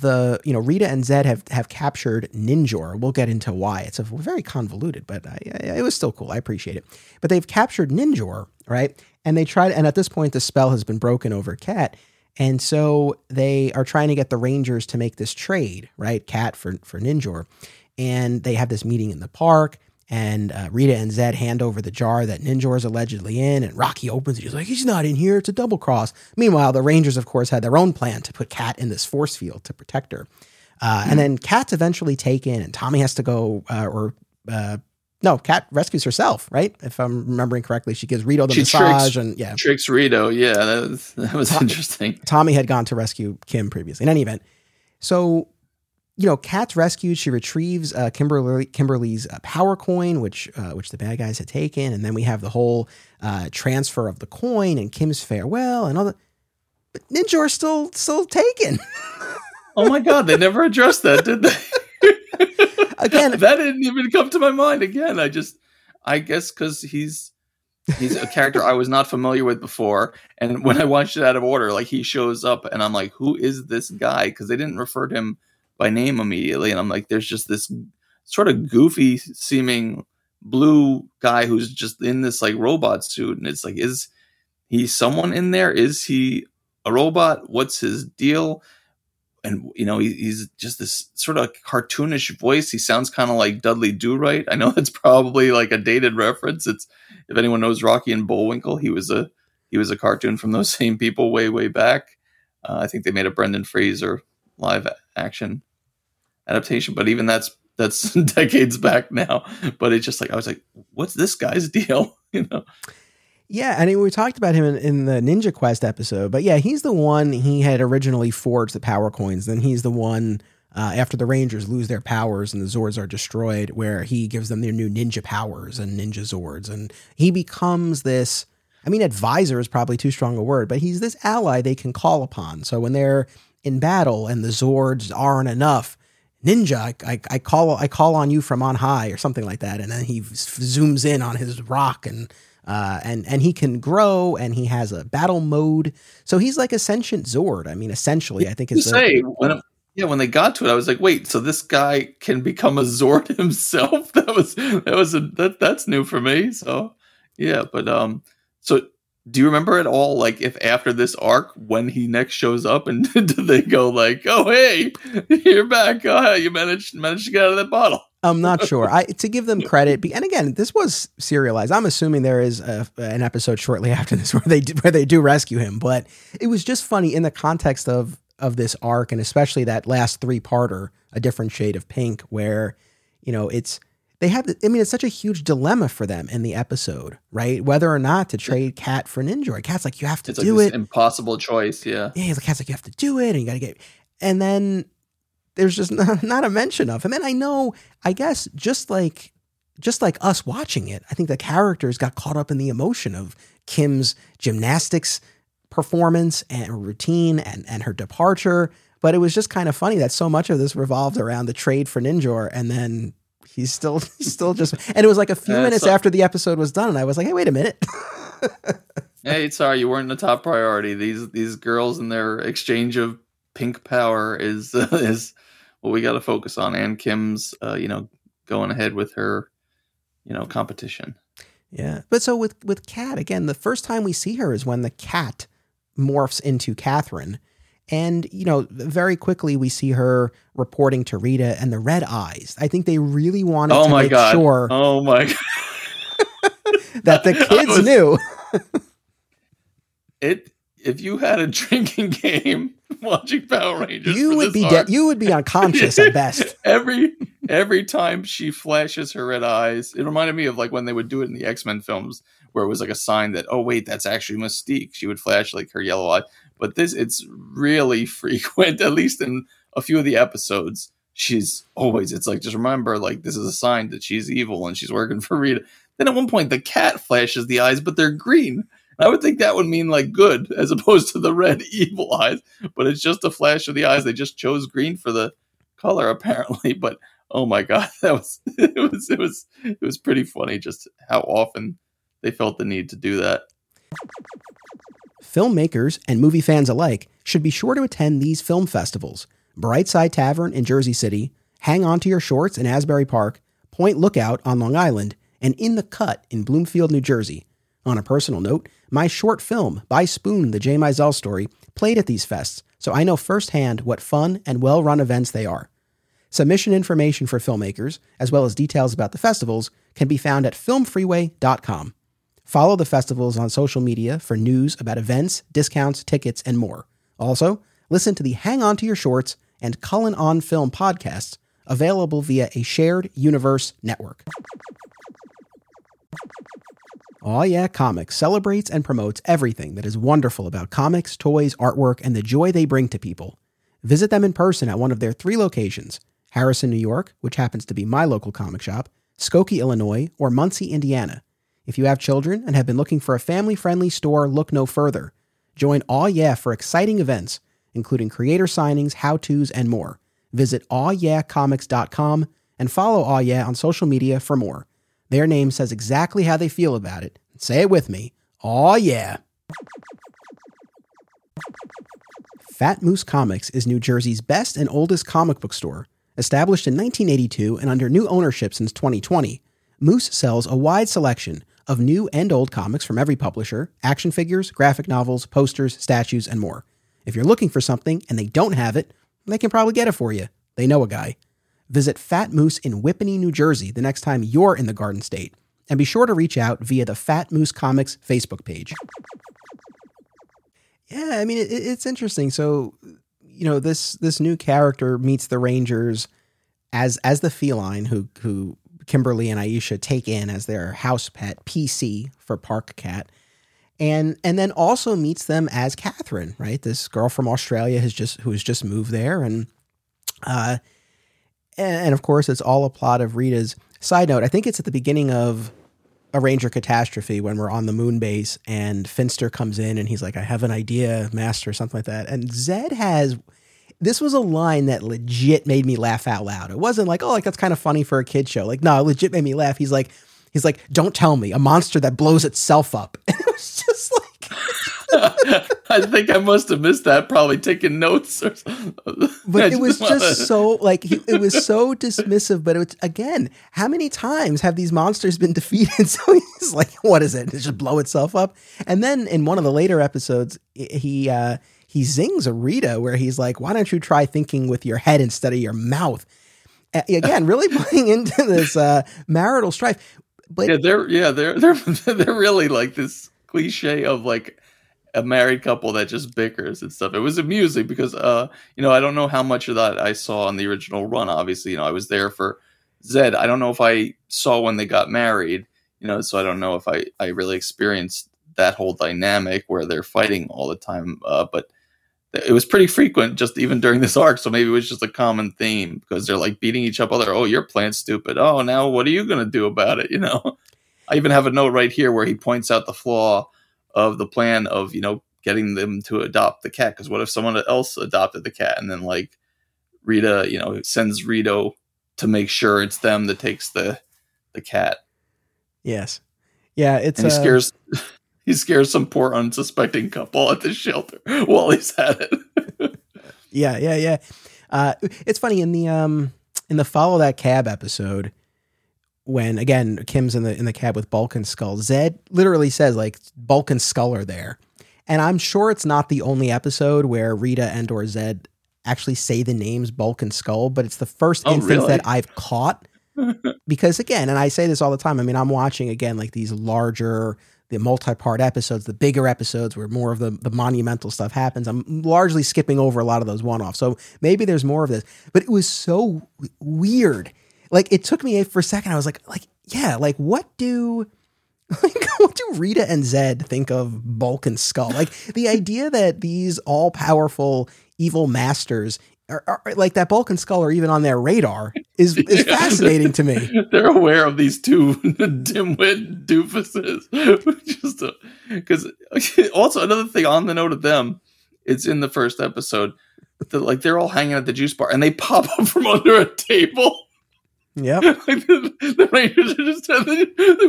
the you know Rita and Zedd have have captured Ninjor. We'll get into why. It's a very convoluted, but I, I, it was still cool. I appreciate it. But they've captured Ninjor, right? And they tried, and at this point, the spell has been broken over Kat. And so they are trying to get the Rangers to make this trade, right? Kat for for Ninjor, and they have this meeting in the park. And uh, Rita and Zedd hand over the jar that Ninjor is allegedly in, and Rocky opens it. He's like, "He's not in here. It's a double cross." Meanwhile, the Rangers, of course, had their own plan to put Kat in this force field to protect her. Uh. And then Kat's eventually taken, and Tommy has to go, uh, or uh, no, Kat rescues herself, right? If I'm remembering correctly, she gives Rito the she massage, tricks, and yeah, tricks Rito. Yeah, that was, that was Tom, interesting. Tommy had gone to rescue Kim previously. In any event, so you know, Kat's rescued. She retrieves uh, Kimberly Kimberly's uh, power coin, which uh, which the bad guys had taken, and then we have the whole uh, transfer of the coin and Kim's farewell and all that. But Ninjor's still still taken. oh my god, they never addressed that, did they? Again, that didn't even come to my mind. Again, I just, I guess, because he's he's a character I was not familiar with before, and when I watched it out of order, like he shows up, and I'm like, who is this guy? Because they didn't refer to him by name immediately, and I'm like, there's just this sort of goofy seeming blue guy who's just in this like robot suit, and it's like, is he someone in there? Is he a robot? What's his deal? And you know, he, he's just this sort of cartoonish voice. He sounds kind of like Dudley Do Right. I know that's probably like a dated reference. It's if anyone knows Rocky and Bullwinkle, he was a he was a cartoon from those same people way way back. Uh, I think they made a Brendan Fraser live action adaptation, but even that's that's decades back now. But it's just like I was like, what's this guy's deal? you know. Yeah, I mean, we talked about him in, in, the Ninja Quest episode, but yeah, he's the one he had originally forged the power coins. Then he's the one uh, after the Rangers lose their powers and the Zords are destroyed, where he gives them their new ninja powers and ninja Zords, and he becomes this. I mean, advisor is probably too strong a word, but he's this ally they can call upon. So when they're in battle and the Zords aren't enough, ninja I, I, I, call i call on you from on high or something like that and then he zooms in on his rock and uh, and and he can grow and he has a battle mode. So he's like a sentient zord. I mean essentially i think it's say when yeah when they got to it i was like wait so this guy can become a zord himself? That was that was a that that's new for me so yeah but um so do you remember at all like if after this arc when he next shows up and do they go like oh hey you're back oh, you managed managed to get out of that bottle i'm not sure. I to give them credit and again this was serialized. I'm assuming there is a, an episode shortly after this where they do, where they do rescue him but it was just funny in the context of of this arc and especially that last three parter a different shade of pink where you know it's they have i mean it's such a huge dilemma for them in the episode right? Whether or not to trade Kat for Ninjor. Kat's like you have to do it. it's do like it. impossible choice yeah. Yeah he's like Kat's like you have to do it and you gotta get and then there's just not, not a mention of him and i know i guess just like just like us watching it i think the characters got caught up in the emotion of kim's gymnastics performance and routine and and her departure but it was just kind of funny that so much of this revolved around the trade for Ninjor and then He's still he's still just and it was like a few minutes so, after the episode was done and I was like, "Hey, wait a minute." hey, sorry, you weren't the top priority. These these girls and their exchange of pink power is uh, is what we got to focus on and Kim's uh, you know, going ahead with her, you know, competition. Yeah. But so with with Kat again, the first time we see her is when the cat morphs into Catherine. And, you know, very quickly we see her reporting to Rita and the red eyes. I think they really wanted Oh to my make god. sure Oh my god. that the kids was- knew. It if you had a drinking game watching Power Rangers, You would be arc. You would be unconscious at best. every every time she flashes her red eyes, it reminded me of like when they would do it in the X Men films, where it was like a sign that oh wait, that's actually Mystique. She would flash like her yellow eye, but this it's really frequent, at least in a few of the episodes. She's always it's like just remember like this is a sign that she's evil and she's working for Rita. Then at one point the cat flashes the eyes, but they're green. I would think that would mean like good as opposed to the red evil eyes, but it's just a flash of the eyes. They just chose green for the color apparently, but oh my god, that was it was it was it was pretty funny just how often they felt the need to do that. Filmmakers and movie fans alike should be sure to attend these film festivals Brightside Tavern in Jersey City, Hang On to Your Shorts in Asbury Park, Point Lookout on Long Island, and In the Cut in Bloomfield, New Jersey. On a personal note, my short film, By Spoon, the J. Mizell story, played at these fests, so I know firsthand what fun and well run events they are. Submission information for filmmakers, as well as details about the festivals, can be found at filmfreeway.com. Follow the festivals on social media for news about events, discounts, tickets, and more. Also, listen to the Hang On to Your Shorts and Cullen On Film podcasts, available via a shared universe network. Aw Yeah Comics celebrates and promotes everything that is wonderful about comics, toys, artwork, and the joy they bring to people. Visit them in person at one of their three locations Harrison, New York, which happens to be my local comic shop, Skokie, Illinois, or Muncie, Indiana. If you have children and have been looking for a family friendly store, look no further. Join Aw Yeah for exciting events, including creator signings, how to's, and more. Visit awyeahcomics.com and follow Aw Yeah on social media for more. Their name says exactly how they feel about it. Say it with me. Aw yeah. Fat Moose Comics is New Jersey's best and oldest comic book store. Established in 1982 and under new ownership since 2020, Moose sells a wide selection of new and old comics from every publisher, action figures, graphic novels, posters, statues, and more. If you're looking for something and they don't have it, they can probably get it for you. They know a guy. Visit Fat Moose in Whippany, New Jersey the next time you're in the Garden State. And be sure to reach out via the Fat Moose Comics Facebook page. Yeah, I mean it, it's interesting. So, you know, this this new character meets the Rangers as as the feline who who Kimberly and Aisha take in as their house pet, PC for Park Cat. And and then also meets them as Catherine, right? This girl from Australia has just who has just moved there and uh and, and of course it's all a plot of Rita's side note. I think it's at the beginning of a Ranger catastrophe when we're on the moon base and Finster comes in and he's like, I have an idea, Master, or something like that. And Zedd has this was a line that legit made me laugh out loud. It wasn't like, oh, like that's kind of funny for a kid show. Like, no, it legit made me laugh. He's like, he's like, don't tell me, a monster that blows itself up. It was just like I think I must have missed that. Probably taking notes. Or but it was just so like he, it was so dismissive but it's again how many times have these monsters been defeated so he's like what is it it just blow itself up and then in one of the later episodes he uh he zings a rita where he's like why don't you try thinking with your head instead of your mouth again really playing into this uh marital strife but yeah, they're yeah they're they're they're really like this cliche of like a married couple that just bickers and stuff. It was amusing because uh you know I don't know how much of that I saw on the original run. Obviously, you know I was there for Zedd. I don't know if I saw when they got married. You know, so I don't know if I I really experienced that whole dynamic where they're fighting all the time. Uh, but it was pretty frequent just even during this arc so maybe it was just a common theme because they're like beating each other oh your plan's stupid oh now what are you going to do about it you know i even have a note right here where he points out the flaw of the plan of you know getting them to adopt the cat. Because what if someone else adopted the cat and then like rita you know sends rito to make sure it's them that takes the the cat? Yes. Yeah it's and he uh, scares he scares some poor unsuspecting couple at the shelter while he's at it. Yeah, yeah, yeah. Uh, it's funny in the um in the follow that cab episode when again Kim's in the in the cab with Bulk and Skull, Zedd literally says like Bulk and Skull are there, and I'm sure it's not the only episode where Rita and or Zedd actually say the names Bulk and Skull, but it's the first Oh, instance really? that I've caught because again, and I say this all the time. I mean, I'm watching again like these larger, the multi-part episodes, the bigger episodes where more of the the monumental stuff happens. I'm largely skipping over a lot of those one-offs. So maybe there's more of this, but it was so w- weird. Like it took me for a second. I was like, like yeah, like what do. Like, what do Rita and Zedd think of Bulk and Skull? Like the idea that these all powerful evil masters are, are like that Bulk and Skull are even on their radar is is Yeah. fascinating to me. They're aware of these two dimwit doofuses. Just uh, because also another thing on the note of them, it's in the first episode. That like they're all hanging at the juice bar and they pop up from under a table. Yep. like the, the Rangers are just like,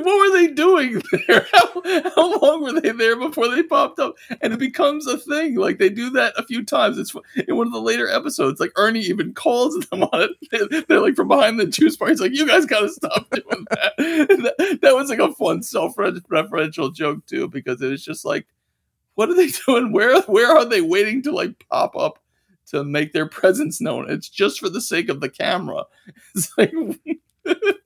what were they doing there? How, how long were they there before they popped up? And it becomes a thing. Like they do that a few times. It's in one of the later episodes. Like Ernie even calls them on it. They- They're like from behind the juice bar. He's like, "You guys got to stop doing that." That. That was like a fun self-referential joke too, because it was just like, what are they doing? Where where are they waiting to like pop up? To make their presence known, it's just for the sake of the camera. It's like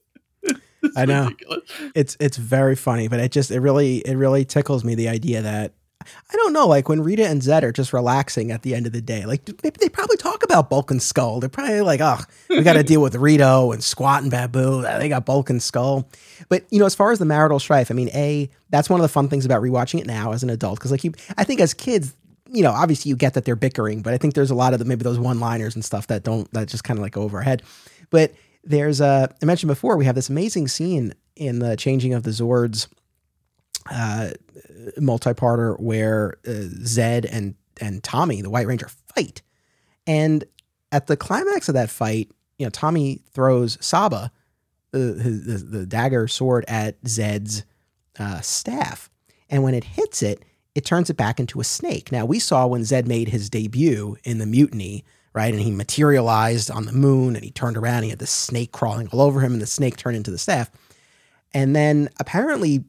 It's I know. ridiculous. It's it's very funny, but it just it really it really tickles me the idea that I don't know, like when Rita and Zedd are just relaxing at the end of the day, like they, they probably talk about Bulk and Skull. They're probably like, oh, we got to deal with Rito and Squatt and Baboo. They got Bulk and Skull. But you know, as far as the marital strife, I mean, a that's one of the fun things about rewatching it now as an adult because like you, I think as kids. You know, obviously you get that they're bickering, but I think there's a lot of the, maybe those one-liners and stuff that don't that just kind of like go over our head. But there's a I mentioned before we have this amazing scene in the changing of the Zords uh, multi-parter where uh, Zedd and and Tommy, the White Ranger, fight, and at the climax of that fight, you know, Tommy throws Saba, uh, his, the, the dagger sword, at Zedd's uh, staff, and when it hits it, it turns it back into a snake. Now we saw when Zedd made his debut in the mutiny. Right, and he materialized on the moon, and he turned around. He had the snake crawling all over him, and the snake turned into the staff. And then apparently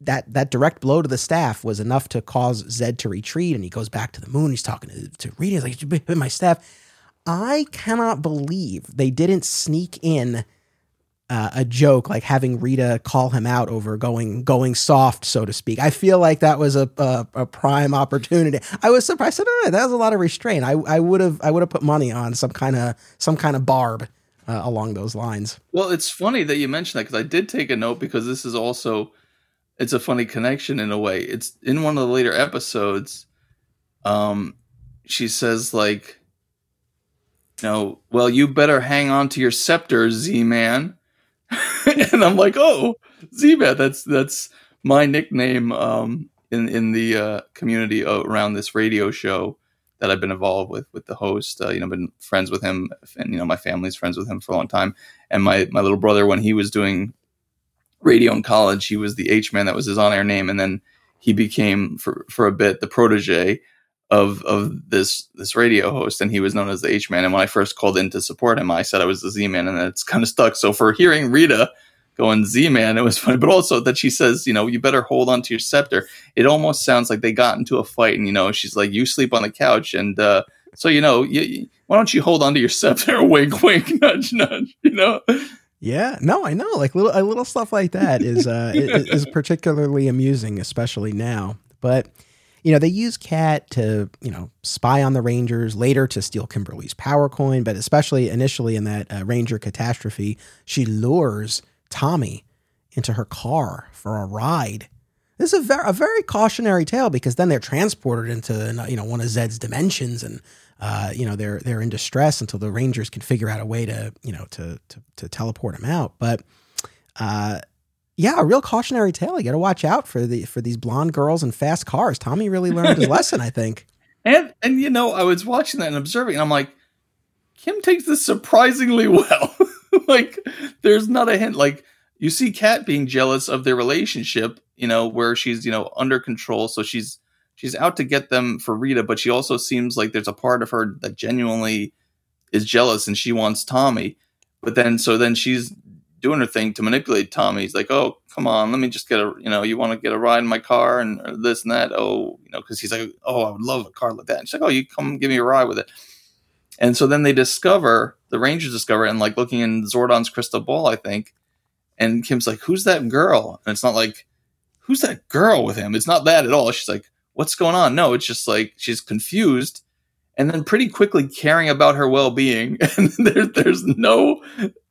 that that direct blow to the staff was enough to cause Zedd to retreat, and he goes back to the moon. He's talking to, to Rita. He's like, my staff." I cannot believe they didn't sneak in uh, a joke like having Rita call him out over going going soft, so to speak. I feel like that was a a, a prime opportunity. I was surprised. I said, "Oh, that was a lot of restraint." I I would have I would have put money on some kind of some kind of barb uh, along those lines. Well, it's funny that you mentioned that because I did take a note because this is also it's a funny connection in a way. It's in one of the later episodes. Um, she says like, know, well, you better hang on to your scepter, Z Man. and I'm like, oh, Z Man. That's that's my nickname um, in in the uh, community around this radio show that I've been involved with with the host. Uh, you know, been friends with him, and you know, my family's friends with him for a long time. And my my little brother, when he was doing radio in college, he was the H man. That was his on air name, and then he became for for a bit the protege of of this this radio host, and he was known as the H man. And when I first called in to support him, I said I was the Z man, and it's kind of stuck. So for hearing Rita going Z man, it was funny, but also that she says, you know, you better hold on to your scepter. It almost sounds like they got into a fight, and you know, she's like, you sleep on the couch, and uh, so you know, you, why don't you hold on to your scepter? wink, wink, nudge, nudge. You know. Yeah, no, I know. Like little little stuff like that is uh is particularly amusing, especially now. But you know, they use Kat to you know spy on the Rangers, later to steal Kimberly's power coin, but especially initially in that uh, Ranger catastrophe, she lures Tommy into her car for a ride. This is a very, a very cautionary tale because then they're transported into you know one of Zedd's dimensions and uh, you know they're they're in distress until the Rangers can figure out a way to you know to to, to teleport him out. But uh, yeah, a real cautionary tale. You got to watch out for the for these blonde girls and fast cars. Tommy really learned his lesson, I think. And and you know, I was watching that and observing, and I'm like, Kim takes this surprisingly well. like, there's not a hint. Like, you see Kat being jealous of their relationship, you know, where she's, you know, under control. So she's she's out to get them for Rita, but she also seems like there's a part of her that genuinely is jealous and she wants Tommy. But then so then she's doing her thing to manipulate Tommy. He's like, "Oh, come on, let me just get a, you know, you want to get a ride in my car and this and that." Oh, you know, because he's like, "Oh, I would love a car like that." And she's like, "Oh, you come give me a ride with it." And so then they discover the Rangers discover and like looking in Zordon's crystal ball, I think. And Kim's like, "Who's that girl?" And it's not like, "Who's that girl with him?" It's not that at all. She's like, "What's going on?" No, it's just like she's confused and then pretty quickly caring about her well-being. And there, there's no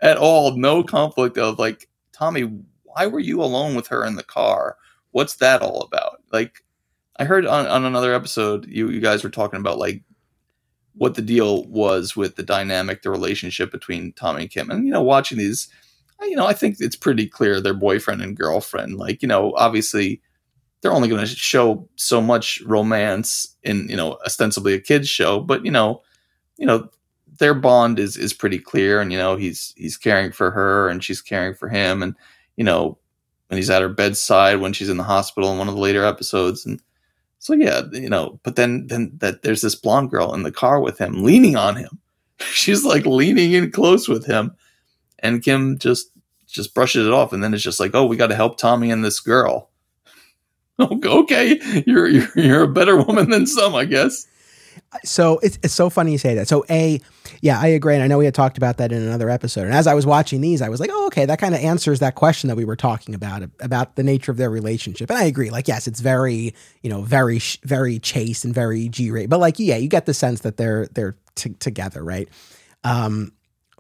at all no conflict of like tommy why were you alone with her in the car? What's that all about? Like i heard on, on another episode you, you guys were talking about like what the deal was with the dynamic the relationship between tommy and kim. And you know watching these you know i think it's pretty clear they're boyfriend and girlfriend. Like you know obviously they're only going to show so much romance in you know ostensibly a kids show but you know you know their bond is is pretty clear and you know he's he's caring for her and she's caring for him and you know and he's at her bedside when she's in the hospital in one of the later episodes and so yeah you know but then then that there's this blonde girl in the car with him leaning on him. She's like leaning in close with him and kim just just brushes it off and then it's just like oh we got to help tommy and this girl okay, you're, you're you're a better woman than some, I guess. So it's it's so funny you say that. So a, yeah, I agree, and I know we had talked about that in another episode. And as I was watching these, I was like, oh, okay, that kind of answers that question that we were talking about about the nature of their relationship. And I agree. Like, yes, it's very you know very very chaste and very G rate, but like, yeah, you get the sense that they're they're t- together, right? Um,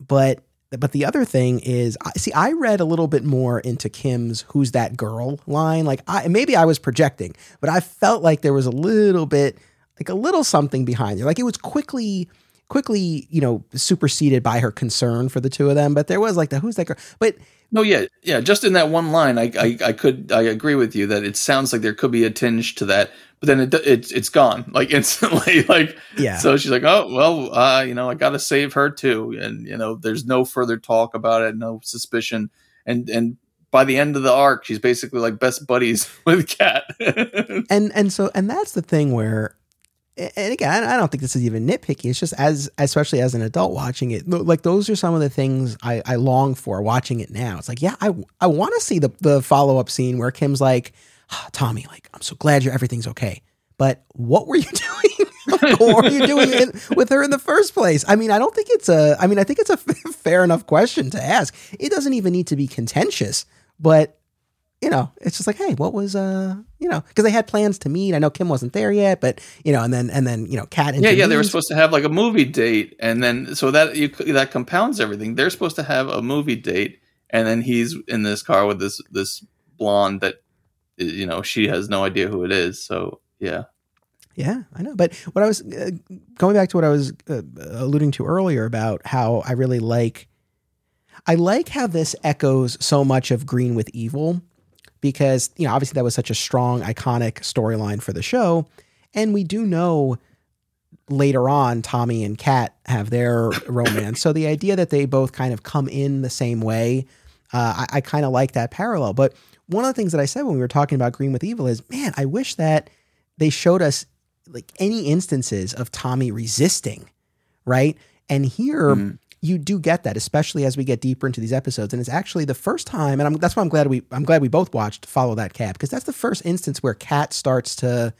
but but the other thing is, see, I read a little bit more into Kim's "Who's that girl?" line. Like, I maybe I was projecting, but I felt like there was a little bit, like a little something behind it. Like it was quickly, quickly, you know, superseded by her concern for the two of them. But there was like the "Who's that girl?" But no, yeah, yeah. Just in that one line, I, I, I could, I agree with you that it sounds like there could be a tinge to that but then it, it's it's gone like instantly like yeah so she's like oh well uh you know i gotta save her too and you know there's no further talk about it no suspicion and and by the end of the arc she's basically like best buddies with kat and and so and that's the thing where and again, I don't think this is even nitpicky. It's just as, especially as an adult watching it, like those are some of the things I, I long for watching it now. It's like, yeah, I, I want to see the, the follow up scene where Kim's like, oh, Tommy, like, I'm so glad you're everything's okay. But what were you doing? what were you doing in, with her in the first place? I mean, I don't think it's a, I mean, I think it's a fair enough question to ask. It doesn't even need to be contentious, but you know, it's just like, hey, what was, uh, you know, because they had plans to meet. I know Kim wasn't there yet, but you know, and then and then you know, Kat. And yeah, yeah, they were supposed to have like a movie date, and then so that you that compounds everything. They're supposed to have a movie date, and then he's in this car with this this blonde that you know she has no idea who it is so yeah yeah i know but what i was uh, going back to what i was uh, alluding to earlier about how i really like i like how this echoes so much of green with evil because you know obviously that was such a strong iconic storyline for the show and we do know later on tommy and kat have their romance so the idea that they both kind of come in the same way uh, I, I kind of like that parallel but one of the things that I said when we were talking about Green with Evil is, man, I wish that they showed us like any instances of Tommy resisting, right? And here mm. You do get that, especially as we get deeper into these episodes. And it's actually the first time, and I'm, that's why I'm glad we I'm glad we both watched Follow That Cab because that's the first instance where Kat starts to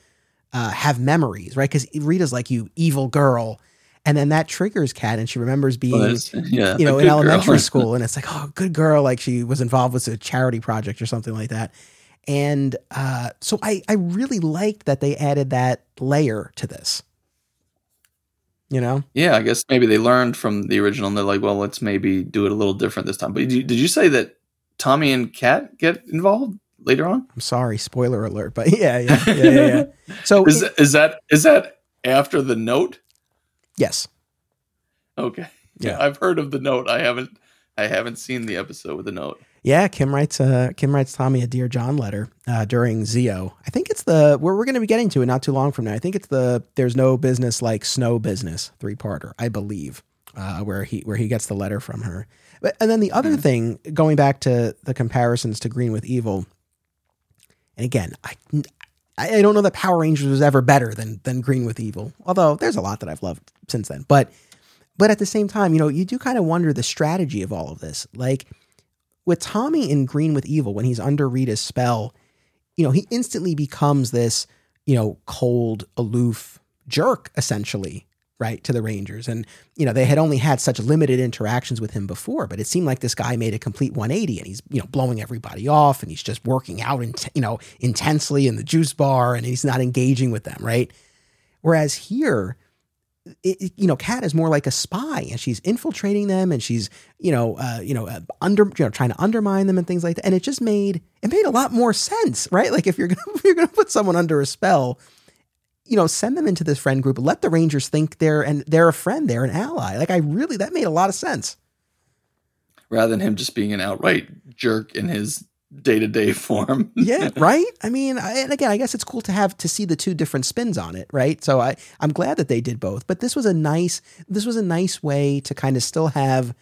uh, have memories, right? Because Rita's like, "You evil girl," and then that triggers Kat, and she remembers being, well, yeah, you know, in elementary school, and it's like, oh, good girl, like she was involved with a charity project or something like that. And uh, so I, I really liked that they added that layer to this. You know? Yeah, I guess maybe they learned from the original, and they're like, well, let's maybe do it a little different this time. But did you, did you say that Tommy and Kat get involved later on? I'm sorry, spoiler alert, but yeah, yeah, yeah, yeah. yeah. So is, it, is that is that after the note? Yes. Okay. Yeah. yeah, I've heard of the note. I haven't I haven't seen the episode with the note. Yeah, Kim writes uh Kim writes Tommy a Dear John letter uh, during Zeo. I think it's the where we're going to be getting to it not too long from now. I think it's the There's no business like snow business three parter. I believe uh, where he where he gets the letter from her. But and then the other mm. thing going back to the comparisons to Green with Evil. And again, I I don't know that Power Rangers was ever better than than Green with Evil. Although there's a lot that I've loved since then. But but at the same time, you know, you do kind of wonder the strategy of all of this. Like with Tommy in Green with Evil, when he's under Rita's spell, you know, he instantly becomes this, you know, cold, aloof jerk, essentially, right, to the Rangers. And, you know, they had only had such limited interactions with him before, but it seemed like this guy made a complete 180 and he's, you know, blowing everybody off and he's just working out, in, you know, intensely in the juice bar and he's not engaging with them, right? Whereas here, it, you know, Kat is more like a spy, and she's infiltrating them, and she's, you know, uh, you know, uh, under, you know, trying to undermine them and things like that. And it just made it made a lot more sense, right? Like if you're gonna if you're gonna put someone under a spell, you know, send them into this friend group. Let the Rangers think they're and they're a friend, they're an ally. Like I really that made a lot of sense. Rather than him just being an outright jerk in his day to day form. yeah, right. I mean, I, and again, I guess it's cool to have to see the two different spins on it, right? So I I'm glad that they did both. But this was a nice this was a nice way to kind of still have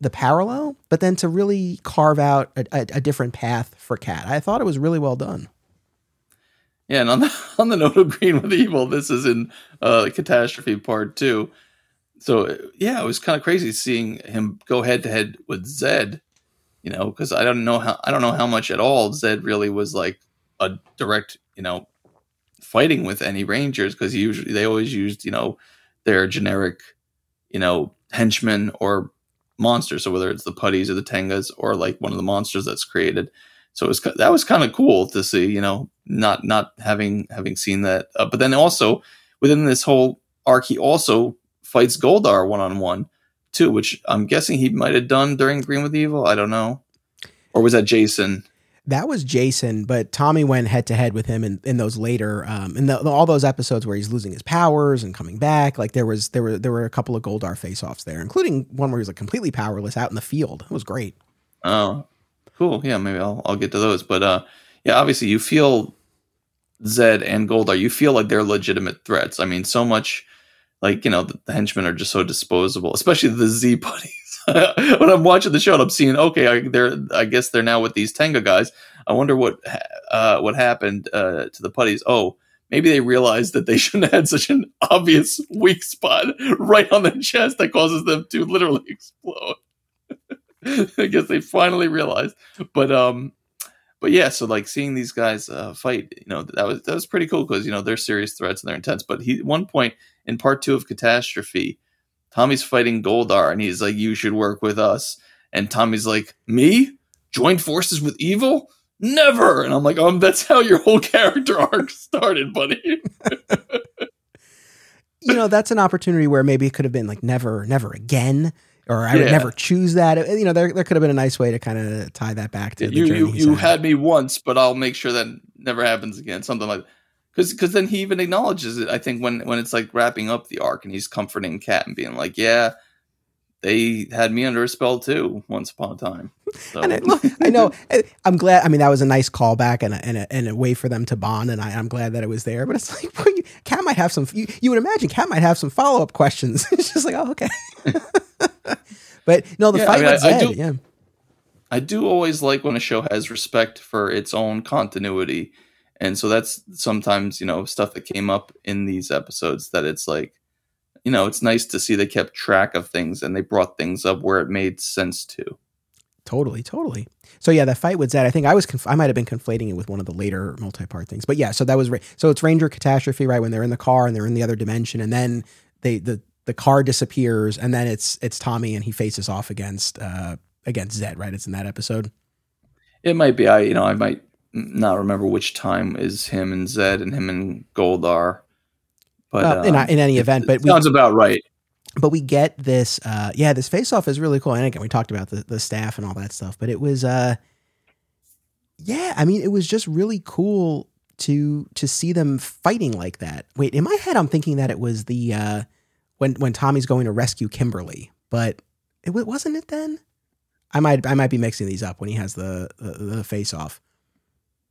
the parallel, but then to really carve out a, a, a different path for Kat. I thought it was really well done. Yeah, and on the on the note of Green with Evil, this is in uh, Catastrophe Part Two. So yeah, it was kind of crazy seeing him go head to head with Zedd you know, because I don't know how I don't know how much at all Zedd really was like a direct, you know, fighting with any Rangers because usually they always used, you know, their generic, you know, henchmen or monsters. So whether it's the putties or the tengas or like one of the monsters that's created. So it was that was kind of cool to see, you know, not not having having seen that. Uh, but then also within this whole arc, he also fights Goldar one on one too, which I'm guessing he might have done during Green with Evil. I don't know, or was that Jason? That was Jason, but Tommy went head to head with him in, in those later, um, in the, all those episodes where he's losing his powers and coming back. Like there was, there were, there were a couple of Goldar face offs there, including one where he was like completely powerless out in the field. It was great. Oh, cool. Yeah, maybe I'll, I'll get to those. But uh, yeah, obviously you feel Zedd and Goldar, you feel like they're legitimate threats. I mean, so much like you know the, the henchmen are just so disposable, especially the Z putties. when I'm watching the show and I'm seeing, okay, I, they're I guess they're now with these Tenga guys. I wonder what uh, what happened uh, to the putties. Oh, maybe they realized that they shouldn't have had such an obvious weak spot right on the chest that causes them to literally explode. I guess they finally realized, but um, but yeah, so like seeing these guys uh, fight, you know, that was that was pretty cool because you know they're serious threats and they're intense. But he, one point in part two of Catastrophe, Tommy's fighting Goldar and he's like, "You should work with us," and Tommy's like, "Me? Join forces with evil? Never!" And I'm like, "Um, that's how your whole character arc started, buddy." you know, that's an opportunity where maybe it could have been like, "Never, never again." or I yeah. would never choose that. You know, there, there could have been a nice way to kind of tie that back to you. you you had. me once, but I'll make sure that never happens again. Something like because because then he even acknowledges it. I think when when it's like wrapping up the arc and he's comforting Kat and being like, yeah. They had me under a spell too once upon a time. So. and I, look, I know. Eh, I'm glad. I mean, that was a nice callback and a, and a, and a way for them to bond. And I, am glad that it was there. But it's like, well, you, Kat might have some. You, you would imagine Kat might have some follow up questions. it's just like, oh, okay. but no, the yeah, fight I mean, was I, I do, yeah. I do always like when a show has respect for its own continuity. And so that's sometimes, you know, stuff that came up in these episodes that it's like, you know, it's nice to see they kept track of things and they brought things up where it made sense to. Totally, totally. So yeah, that fight with Zedd, I think I was conf- I might have been conflating it with one of the later multi-part things. But yeah, so that was ra- so it's Ranger catastrophe, right? When they're in the car and they're in the other dimension, and then they the the car disappears, and then it's it's Tommy, and he faces off against uh, against Zedd. Right? It's in that episode. It might be. I you know I might not remember which time is him and Zedd and him and Goldar. But uh, in, in any event, but we, sounds about right. But we get this. Uh, yeah, this face off is really cool. And again, we talked about the the staff and all that stuff, but it was. Uh, yeah, I mean, it was just really cool to to see them fighting like that. Wait, in my head, I'm thinking that it was the uh, when when Tommy's going to rescue Kimberly, but it wasn't it then. I might I might be mixing these up when he has the the, the face off.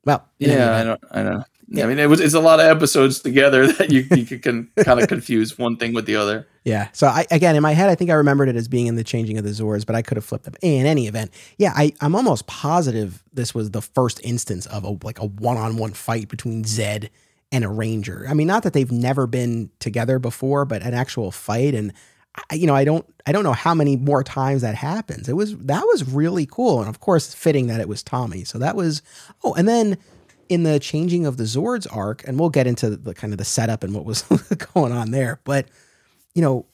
Well, yeah, I don't I know. Yeah. I mean, it was it's a lot of episodes together that you you can kind of confuse one thing with the other. Yeah. So I again in my head I think I remembered it as being in the changing of the Zords, but I could have flipped them. In any event, yeah, I I'm almost positive this was the first instance of a like a one on one fight between Zedd and a ranger. I mean, not that they've never been together before, but an actual fight. And you know, I don't I don't know how many more times that happens. It was that was really cool, and of course, fitting that it was Tommy. So that was oh, and then in the changing of the Zords arc, and we'll get into the kind of the setup and what was going on there, but you know,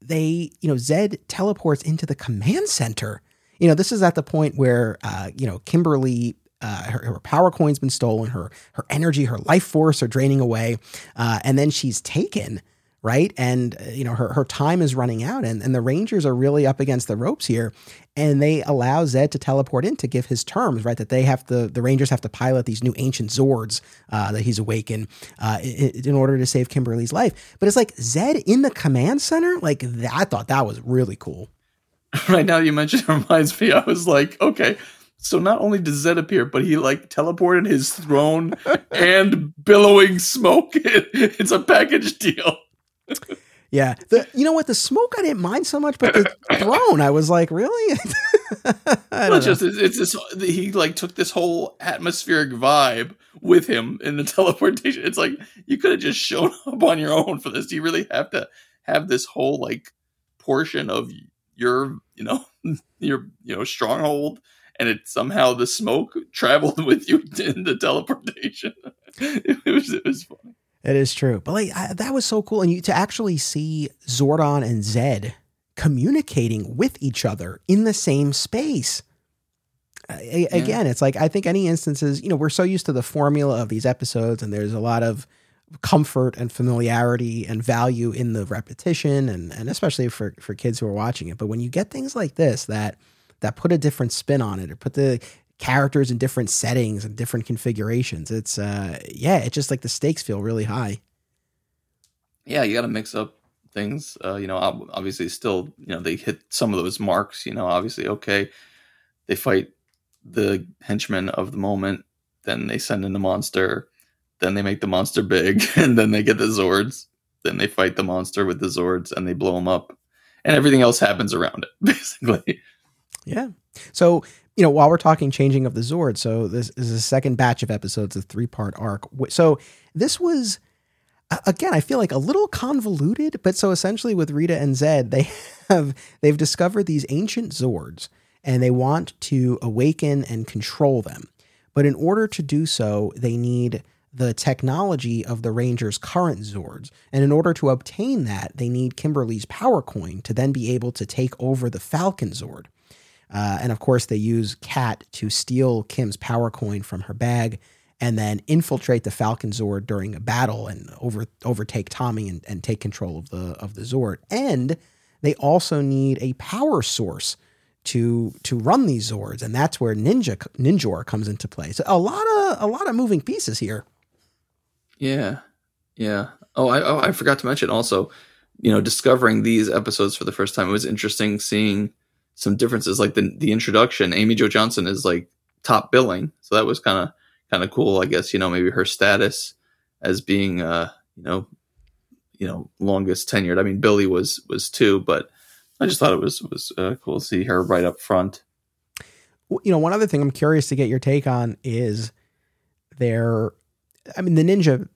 they you know Zedd teleports into the command center. You know, this is at the point where uh, you know Kimberly uh, her, her, power coin's been stolen, her her energy, her life force are draining away, uh, and then she's taken right? And uh, you know her her time is running out, and and the Rangers are really up against the ropes here, and they allow Zedd to teleport in to give his terms, right? That they have to the Rangers have to pilot these new ancient Zords uh, that he's awakened uh, in, in, order to save Kimberly's life. But it's like Zedd in the command center, like that, I thought that was really cool. Right now, you mentioned it reminds me. I was like, okay, so not only does Zedd appear, but he like teleported his throne and billowing smoke. it's a package deal yeah. The you know what? The smoke I didn't mind so much, but the throne I was like, really? well, just it's, it's this he like took this whole atmospheric vibe with him in the teleportation. It's like you could have just shown up on your own for this. Do you really have to have this whole like portion of your you know your you know stronghold and it somehow the smoke traveled with you in the teleportation. it was it was funny. It is true. But like I, that was so cool. And you to actually see Zordon and Zedd communicating with each other in the same space. yeah. Again, it's like I think any instances, you know, we're so used to the formula of these episodes, and there's a lot of comfort and familiarity and value in the repetition, and and especially for for kids who are watching it. But when you get things like this that that put a different spin on it, or put the characters in different settings and different configurations. It's uh yeah, it's just like the stakes feel really high. Yeah, you got to mix up things. Uh, you know, obviously, still, you know, they hit some of those marks. You know, obviously, okay, they fight the henchman of the moment, then they send in the monster, then they make the monster big, and then they get the Zords. Then they fight the monster with the Zords, and they blow them up, and everything else happens around it, basically. Yeah. So you know, while we're talking changing of the Zord, so this is a second batch of episodes, a three part arc. So this was, again, I feel like a little convoluted, but so essentially with Rita and Zedd, they have they've discovered these ancient Zords and they want to awaken and control them. But in order to do so, they need the technology of the Rangers' current Zords. And in order to obtain that, they need Kimberly's power coin to then be able to take over the Falcon Zord. Uh, and of course, they use Kat to steal Kim's power coin from her bag and then infiltrate the Falcon Zord during a battle and over, overtake Tommy and, and take control of the of the Zord. And they also need a power source to to run these Zords, and that's where Ninja Ninjor comes into play. So a lot of a lot of moving pieces here. Yeah, yeah. Oh, I oh, I forgot to mention also, you know, discovering these episodes for the first time. It was interesting seeing some differences. Like the the introduction, Amy Jo Johnson is like top billing, so that was kind of kind of cool. I guess you know maybe her status as being uh you know you know longest tenured. I mean Billy was was too, but I just thought it was was uh, cool to see her right up front. You know, one other thing I'm curious to get your take on is there. I mean, the ninja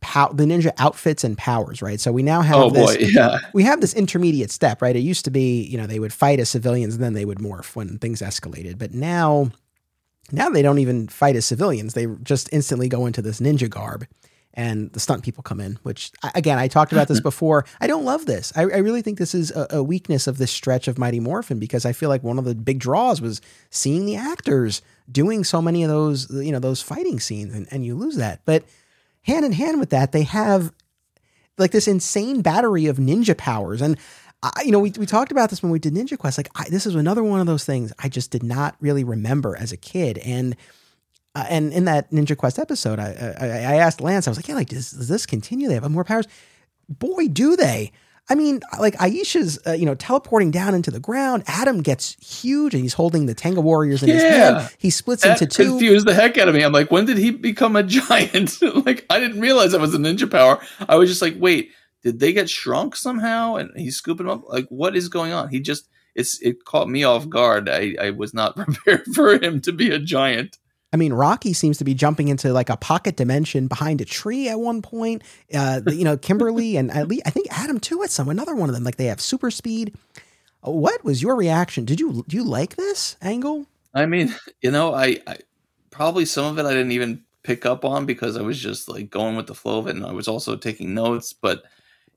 pow- the ninja outfits and powers, right? So we now have oh, this, boy, yeah. we have this intermediate step, right? It used to be, you know, they would fight as civilians and then they would morph when things escalated. But now, now they don't even fight as civilians. They just instantly go into this ninja garb and the stunt people come in, which again, I talked about this before. I don't love this. I, I really think this is a, a, weakness of this stretch of Mighty Morphin because I feel like one of the big draws was seeing the actors doing so many of those, you know, those fighting scenes and, and you lose that. But hand in hand with that, they have like this insane battery of ninja powers. And, I, you know, we, we talked about this when we did Ninja Quest. Like, I, this is another one of those things I just did not really remember as a kid. And, uh, and in that Ninja Quest episode, I, I, I asked Lance, I was like, yeah, like, does, does this continue? They have more powers. Boy, do they. I mean, like Aisha's, uh, you know, teleporting down into the ground. Adam gets huge, and he's holding the Tenga Warriors in yeah. his hand. He splits that into two. Confused the heck out of me. I'm like, when did he become a giant? like, I didn't realize that was a ninja power. I was just like, wait, did they get shrunk somehow? And he's scooping them up. Like, what is going on? He just, it's, it caught me off guard. I, I was not prepared for him to be a giant. I mean, Rocky seems to be jumping into like a pocket dimension behind a tree at one point. Uh, you know, Kimberly and at least I think Adam too at some another one of them. Like they have super speed. What was your reaction? Did you do you like this angle? I mean, you know, I, I probably some of it I didn't even pick up on because I was just like going with the flow of it, and I was also taking notes. But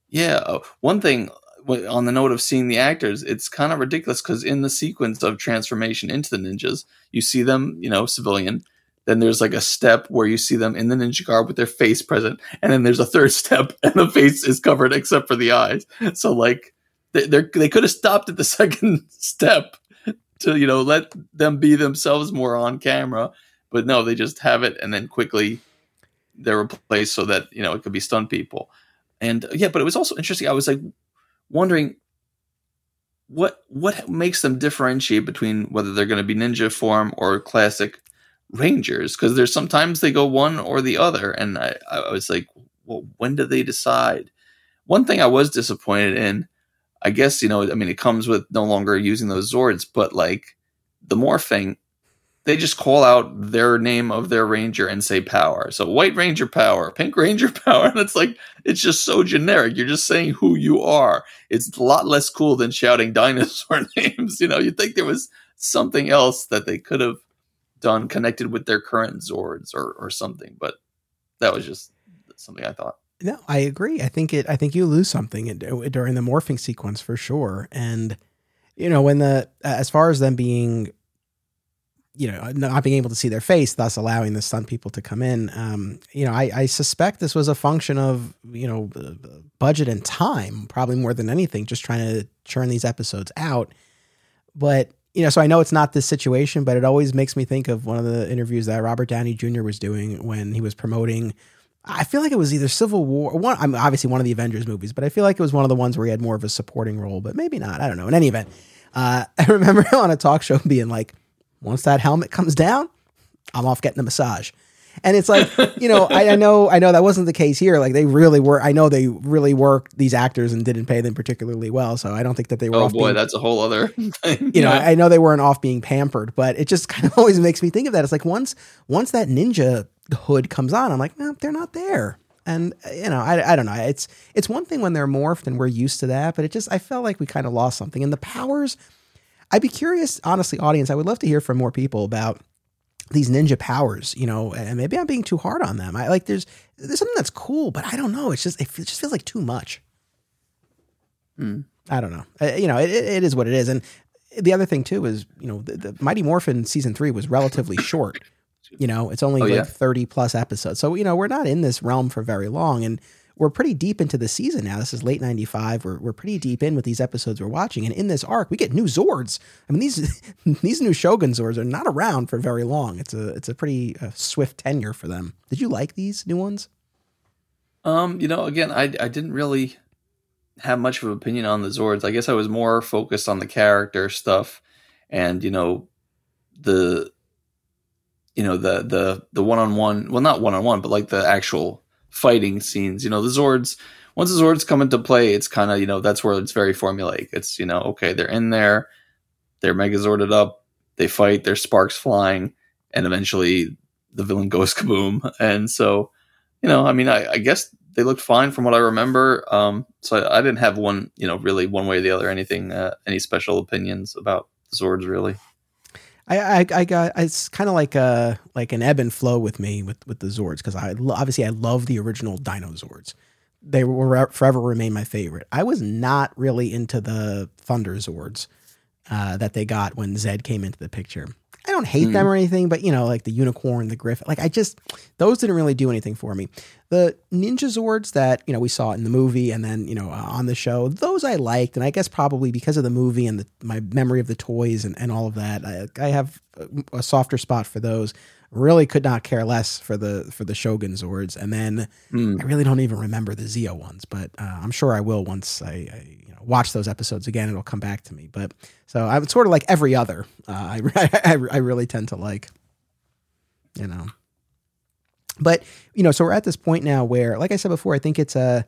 yeah, uh, one thing on the note of seeing the actors, it's kind of ridiculous because in the sequence of transformation into the ninjas, you see them, you know, civilian. Then there's like a step where you see them in the ninja garb with their face present, and then there's a third step, and the face is covered except for the eyes. So like they they could have stopped at the second step to you know let them be themselves more on camera, but no, they just have it and then quickly they're replaced so that you know it could be stunt people. And yeah, but it was also interesting. I was like, wondering what what makes them differentiate between whether they're going to be ninja form or classic rangers because there's sometimes they go one or the other and I, I was like well when do they decide? One thing i was disappointed in i guess you know i mean it comes with no longer using those zords but like the morphing they just call out their name of their ranger and say power. So white ranger power, pink ranger power, and it's like it's just so generic. You're just saying who you are. It's a lot less cool than shouting dinosaur names. You know, you'd think there was something else that they could have done connected with their current Zords or or something, but that was just something I thought. No, I agree. I think it. I think you lose something during the morphing sequence for sure. And you know, when the as far as them being you know, not being able to see their face, thus allowing the stunt people to come in. Um, you know, I, I, suspect this was a function of you know budget and time, probably more than anything, just trying to churn these episodes out. But you know, so I know it's not this situation, but it always makes me think of one of the interviews that Robert Downey Jr. was doing when he was promoting. I feel like it was either Civil War, one. I'm obviously one of the Avengers movies, but I feel like it was one of the ones where he had more of a supporting role, but maybe not. I don't know. In any event, uh, I remember on a talk show being like once that helmet comes down, I'm off getting a massage. And it's like, you know, I, I, know, I know that wasn't the case here. Like they really were. I know they really worked these actors and didn't pay them particularly well. So I don't think that they were. Oh boy, being, that's a whole other. Thing. You know, I, I know they weren't off being pampered, but it just kind of always makes me think of that. It's like once, once that ninja hood comes on, I'm like, no, they're not there. And you know, I, I don't know. It's it's one thing when they're morphed and we're used to that, but it just I felt like we kind of lost something. And the powers I'd be curious, honestly, audience. I would love to hear from more people about these ninja powers, you know, and maybe I'm being too hard on them. I like there's there's something that's cool, but I don't know. It's just it, just feels like too much. Hmm. I don't know. Uh, you know, it, it is what it is. And the other thing too is, you know, the, the Mighty Morphin season three was relatively short. You know, it's only oh, like yeah? 30 plus episodes. So, you know, we're not in this realm for very long. And we're pretty deep into the season now. This is late 95. We're, we're pretty deep in with these episodes we're watching. And in this arc, we get new Zords. I mean, these these new Shogun Zords are not around for very long. It's a it's a pretty uh, swift tenure for them. Did you like these new ones? Um, you know, again, I I didn't really have much of an opinion on the Zords. I guess I was more focused on the character stuff and, you know, the you know, the the the one-on-one, well not one-on-one, but like the actual fighting scenes. You know, the Zords, once the Zords come into play, it's kind of, you know, that's where it's very formulaic. It's, you know, okay, they're in there, they're Megazorded up, they fight, there's sparks flying, and eventually the villain goes kaboom. And so, you know, I mean, I, I guess they looked fine from what I remember. Um, so I, I, didn't have one, you know, really one way or the other, anything, uh, any special opinions about the Zords, really. I, I, I got it's kind of like a like an ebb and flow with me with with the Zords because I obviously I love the original Dino Zords. They will forever remain my favorite. I was not really into the Thunder Zords uh, that they got when Zedd came into the picture. I don't hate mm. them or anything, but you know, like the unicorn, the griffin, like I just those didn't really do anything for me. The Ninja Zords that you know we saw in the movie and then you know uh, on the show, those I liked, and I guess probably because of the movie and the, my memory of the toys and, and all of that, I, I have a softer spot for those. Really could not care less for the for the Shogun Zords, and then mm. I really don't even remember the Zeo ones, but uh, I'm sure I will once I, I watch those episodes again, it'll come back to me. But so I'm sort of like every other. Uh, I, I I really tend to like, you know. But you know, so we're at this point now where, like I said before, I think it's a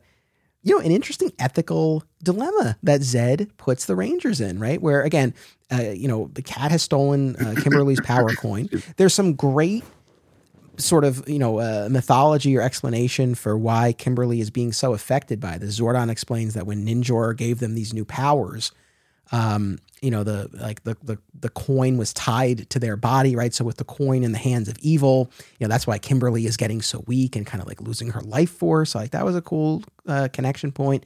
you know an interesting ethical dilemma that Zedd puts the Rangers in, right? Where again, uh, you know, the cat has stolen uh, Kimberly's power coin. There's some great sort of you know uh, mythology or explanation for why Kimberly is being so affected by this. Zordon explains that when Ninjor gave them these new powers, um, you know the like the, the the coin was tied to their body, right? So with the coin in the hands of evil, you know that's why Kimberly is getting so weak and kind of like losing her life force. Like that was a cool uh, connection point.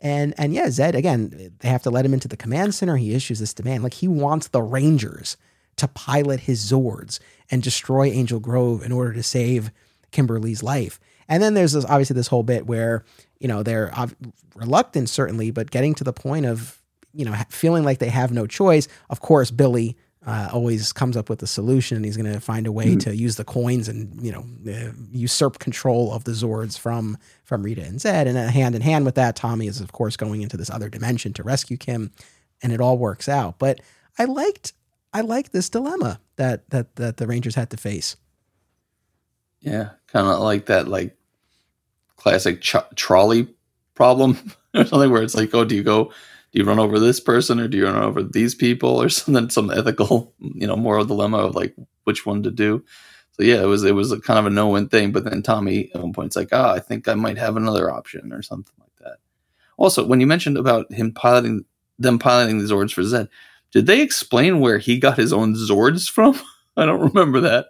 And and yeah, Zedd again, they have to let him into the command center. He issues this demand, like he wants the Rangers to pilot his Zords and destroy Angel Grove in order to save Kimberly's life. And then there's this, obviously this whole bit where you know they're reluctant certainly, but getting to the point of you know feeling like they have no choice. Of course, Billy uh, always comes up with a solution. He's going to find a way mm-hmm. to use the coins and you know uh, usurp control of the Zords from from Rita and Zedd. And uh, hand in hand with that, Tommy is of course going into this other dimension to rescue Kim, and it all works out. But I liked I liked this dilemma that that that the Rangers had to face. Yeah, kind of like that like classic trolley problem or something where it's like, oh, do you go do you run over this person or do you run over these people or something some ethical you know moral dilemma of like which one to do so yeah it was it was kind of a no-win thing but then tommy at one point it's like ah i think i might have another option or something like that also when you mentioned about him piloting them piloting the zords for zedd did they explain where he got his own zords from? I don't remember that.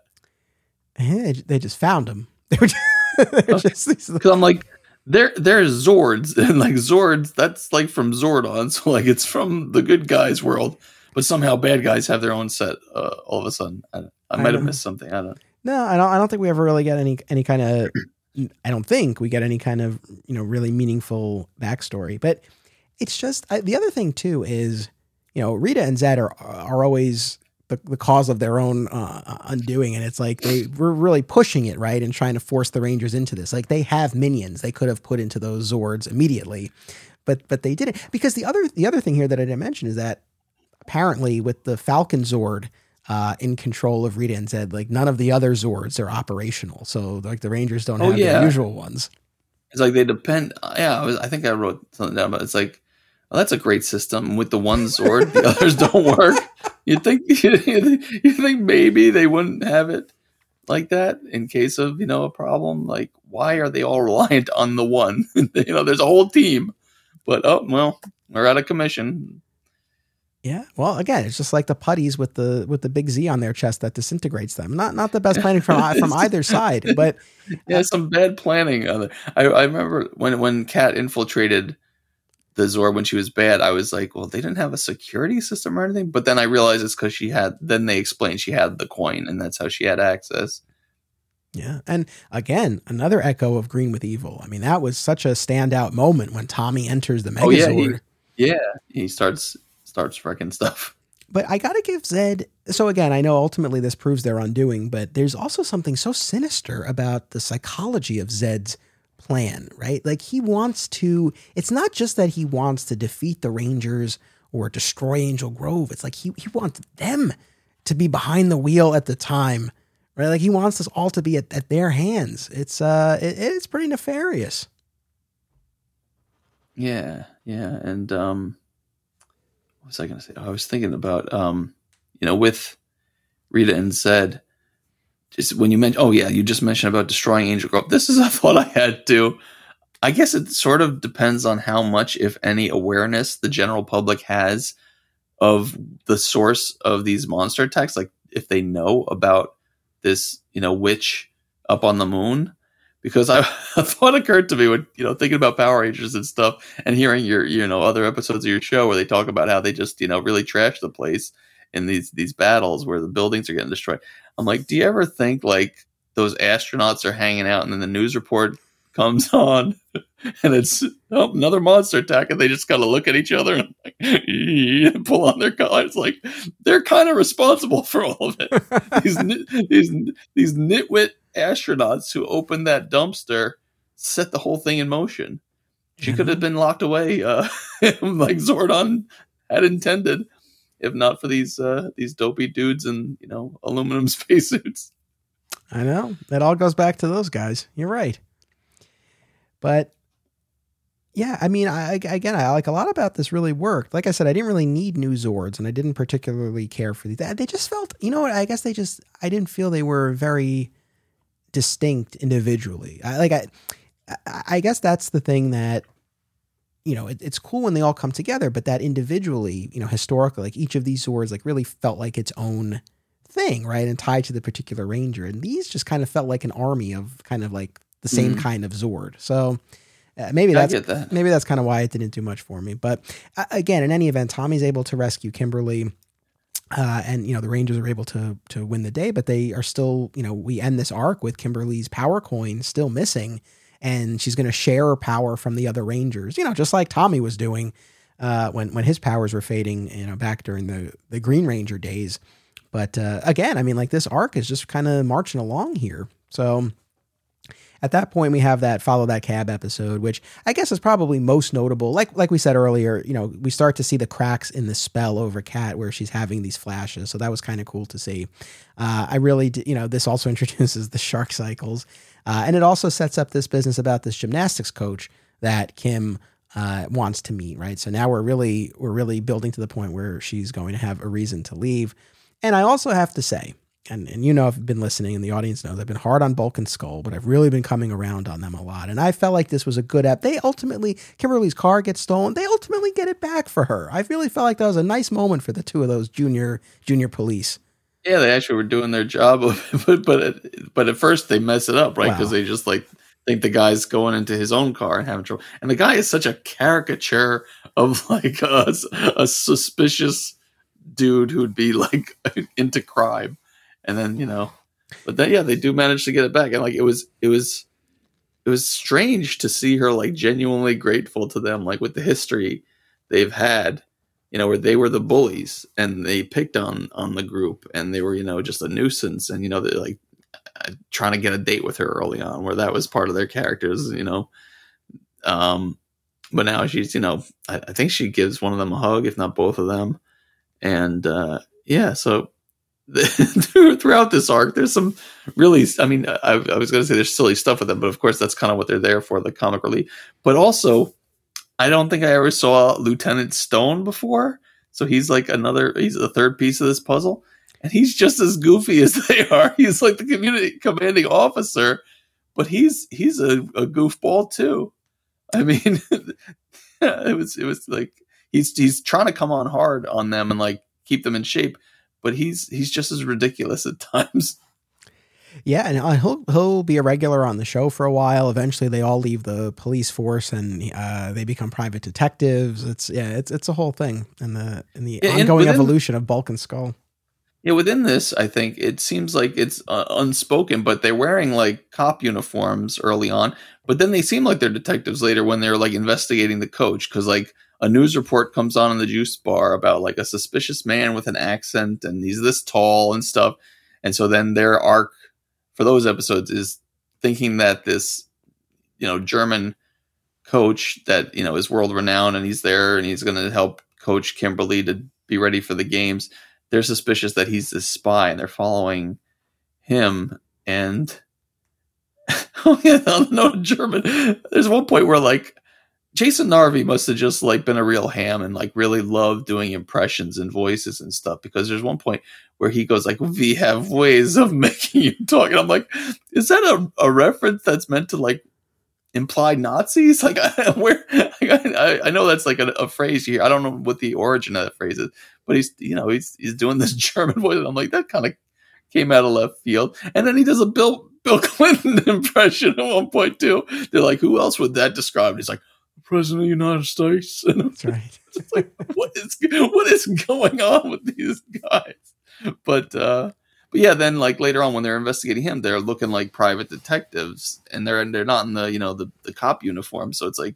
Yeah, they just found them. they were just because i'm like there there's Zords and like Zords that's like from Zordon so like it's from the good guys world but somehow bad guys have their own set uh, all of a sudden. I, I might I have missed something I don't no I don't I don't think we ever really get any any kind of I don't think we get any kind of you know really meaningful backstory but it's just I, the other thing too is you know Rita and Zedd are are always the, the cause of their own uh, undoing. And it's like they were really pushing it, right? And trying to force the Rangers into this. Like they have minions they could have put into those Zords immediately. But but they didn't. Because the other the other thing here that I didn't mention is that apparently with the Falcon Zord uh, in control of Rita and Zedd, like none of the other Zords are operational. So like the Rangers don't oh, have yeah. the usual ones. It's like they depend. Yeah, I, was, I think I wrote something down, but it's like well, that's a great system. With the one zord, the others don't work. You think you think maybe they wouldn't have it like that in case of you know a problem? Like, why are they all reliant on the one? you know, there's a whole team, but oh well, we're out of commission. Yeah, well, again, it's just like the putties with the with the big Z on their chest that disintegrates them. Not not the best planning from from either side, but yeah, some bad planning. Uh, I, I remember when when Kat infiltrated the Zord when she was bad, I was like, well, they didn't have a security system or anything. But then I realized it's because she had. Then they explained she had the coin, and that's how she had access. Yeah, and again, another echo of Green with Evil. I mean, that was such a standout moment when Tommy enters the Megazord. Oh, yeah, he, yeah, he starts starts wrecking stuff. But I gotta give Zedd. So again, I know ultimately this proves their undoing, but there's also something so sinister about the psychology of Zedd's plan, right? Like he wants to, it's not just that he wants to defeat the Rangers or destroy Angel Grove. It's like he, he wants them to be behind the wheel at the time, right? Like he wants us all to be at, at their hands. It's, uh, it, it's pretty nefarious. Yeah. Yeah. And, um, what was I going to say? I was thinking about, um, you know, with Rita and Zedd, just when you mentioned, oh yeah, you just mentioned about destroying Angel Grove. This is a thought I had too. I guess it sort of depends on how much, if any, awareness the general public has of the source of these monster attacks. Like if they know about this, you know, witch up on the moon. Because I, a thought occurred to me when you know thinking about Power Rangers and stuff, and hearing your you know other episodes of your show where they talk about how they just you know really trash the place in these these battles where the buildings are getting destroyed. I'm like, do you ever think like those astronauts are hanging out and then the news report comes on and it's oh, another monster attack and they just kind of look at each other and like, pull on their collars like they're kind of responsible for all of it. These these these nitwit astronauts who opened that dumpster set the whole thing in motion. She mm-hmm. could have been locked away uh, like zordon had intended if not for these uh, these dopey dudes in you know aluminum spacesuits. I know it all goes back to those guys. You're right, but yeah, I mean, I, again, I like a lot about this. Really worked. Like I said, I didn't really need new Zords, and I didn't particularly care for these. They just felt, you know what? I guess they just I didn't feel they were very distinct individually. I, like I, I guess that's the thing that you know it, it's cool when they all come together, but that individually, you know, historically, like each of these Zords like really felt like its own thing, right, and tied to the particular ranger. And these just kind of felt like an army of kind of like the same mm. kind of Zord. So. Uh, maybe that's that. maybe that's kind of why it didn't do much for me. But uh, again, in any event, Tommy's able to rescue Kimberly. Uh, and you know the Rangers are able to to win the day, but they are still you know we end this arc with Kimberly's power coin still missing, and she's going to share power from the other Rangers. You know, just like Tommy was doing uh, when when his powers were fading. You know, back during the the Green Ranger days. But uh, again, I mean, like this arc is just kind of marching along here. So at that point we have that follow that cab episode which i guess is probably most notable like like we said earlier you know we start to see the cracks in the spell over kat where she's having these flashes so that was kind of cool to see uh, i really did, you know this also introduces the shark cycles uh, and it also sets up this business about this gymnastics coach that kim uh, wants to meet right so now we're really we're really building to the point where she's going to have a reason to leave and i also have to say and, and you know I've been listening and the audience knows I've been hard on Bulk and Skull, but I've really been coming around on them a lot. And I felt like this was a good app. They ultimately Kimberly's car gets stolen. They ultimately get it back for her. I really felt like that was a nice moment for the two of those junior junior police. Yeah, they actually were doing their job, but but but at first they mess it up, right? Because wow. they just like think the guy's going into his own car and having trouble. And the guy is such a caricature of like a, a suspicious dude who'd be like into crime and then you know, but then yeah, they do manage to get it back, and like it was it was it was strange to see her like genuinely grateful to them, like with the history they've had, you know, where they were the bullies and they picked on on the group, and they were you know just a nuisance, and you know they like uh, trying to get a date with her early on, where that was part of their characters, you know. Um, but now she's, you know, I, I think she gives one of them a hug, if not both of them, and uh, yeah, so throughout this arc, there's some really, I mean, I, I was going to say there's silly stuff with them, but of course that's kind of what they're there for, the comic relief. But also, I don't think I ever saw Lieutenant Stone before. So he's like another, he's the third piece of this puzzle. And he's just as goofy as they are. He's like the community commanding officer, but he's he's a, a goofball too. I mean, it was it was like he's he's trying to come on hard on them and like keep them in shape but he's he's just as ridiculous at times. Yeah, and uh, he'll he'll be a regular on the show for a while. Eventually, they all leave the police force and uh, they become private detectives. It's yeah, it's it's a whole thing in the in the yeah, ongoing within, evolution of Bulk and Skull. Yeah, within this, I think it seems like it's uh, unspoken, but they're wearing like cop uniforms early on, but then they seem like they're detectives later when they're like investigating the coach because like a news report comes on in the juice bar about like a suspicious man with an accent and he's this tall and stuff. And so then their arc for those episodes is thinking that this, you know, German coach that, you know, is world renowned and he's there and he's going to help coach Kimberly to be ready for the games. They're suspicious that he's this spy and they're following him. And oh yeah, no German. There's one point where like Jason Narvy must have just like been a real ham and like really loved doing impressions and voices and stuff because there's one point where he goes like, "We have ways of making you talk," and I'm like, "Is that a, a reference that's meant to like imply Nazis?" Like, where I, I, know that's like a, a phrase here. I don't know what the origin of that phrase is, but he's you know he's he's doing this German voice. And I'm like, that kind of came out of left field, and then he does a Bill Bill Clinton impression at one point too. They're like, "Who else would that describe?" And he's like president of the United States. And That's right. it's like, what is what is going on with these guys? But uh, but yeah, then like later on when they're investigating him, they're looking like private detectives, and they're they're not in the you know the the cop uniform. So it's like,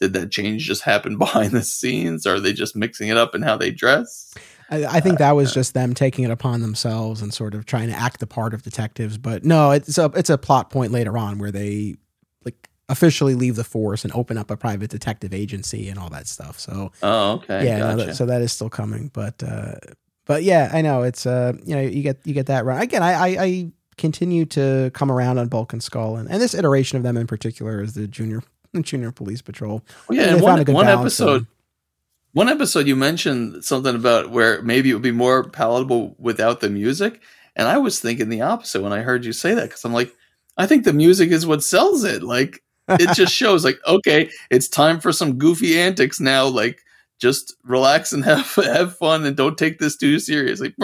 did that change just happen behind the scenes? Or are they just mixing it up in how they dress? I, I think that was uh, just them taking it upon themselves and sort of trying to act the part of detectives. But no, it's a it's a plot point later on where they like officially leave the force and open up a private detective agency and all that stuff. So, oh, okay, yeah, gotcha. no, that, so that is still coming. But, uh, but yeah, I know it's uh, you know, you get you get that right again. I, I, I continue to come around on Bulk and Skull, and, and this iteration of them in particular is the junior junior police patrol. Well, yeah, and one, one episode. one episode you mentioned something about where maybe it would be more palatable without the music, and I was thinking the opposite when I heard you say that because I'm like, I think the music is what sells it. Like it just shows like okay, it's time for some goofy antics now. Like just relax and have have fun and don't take this too seriously.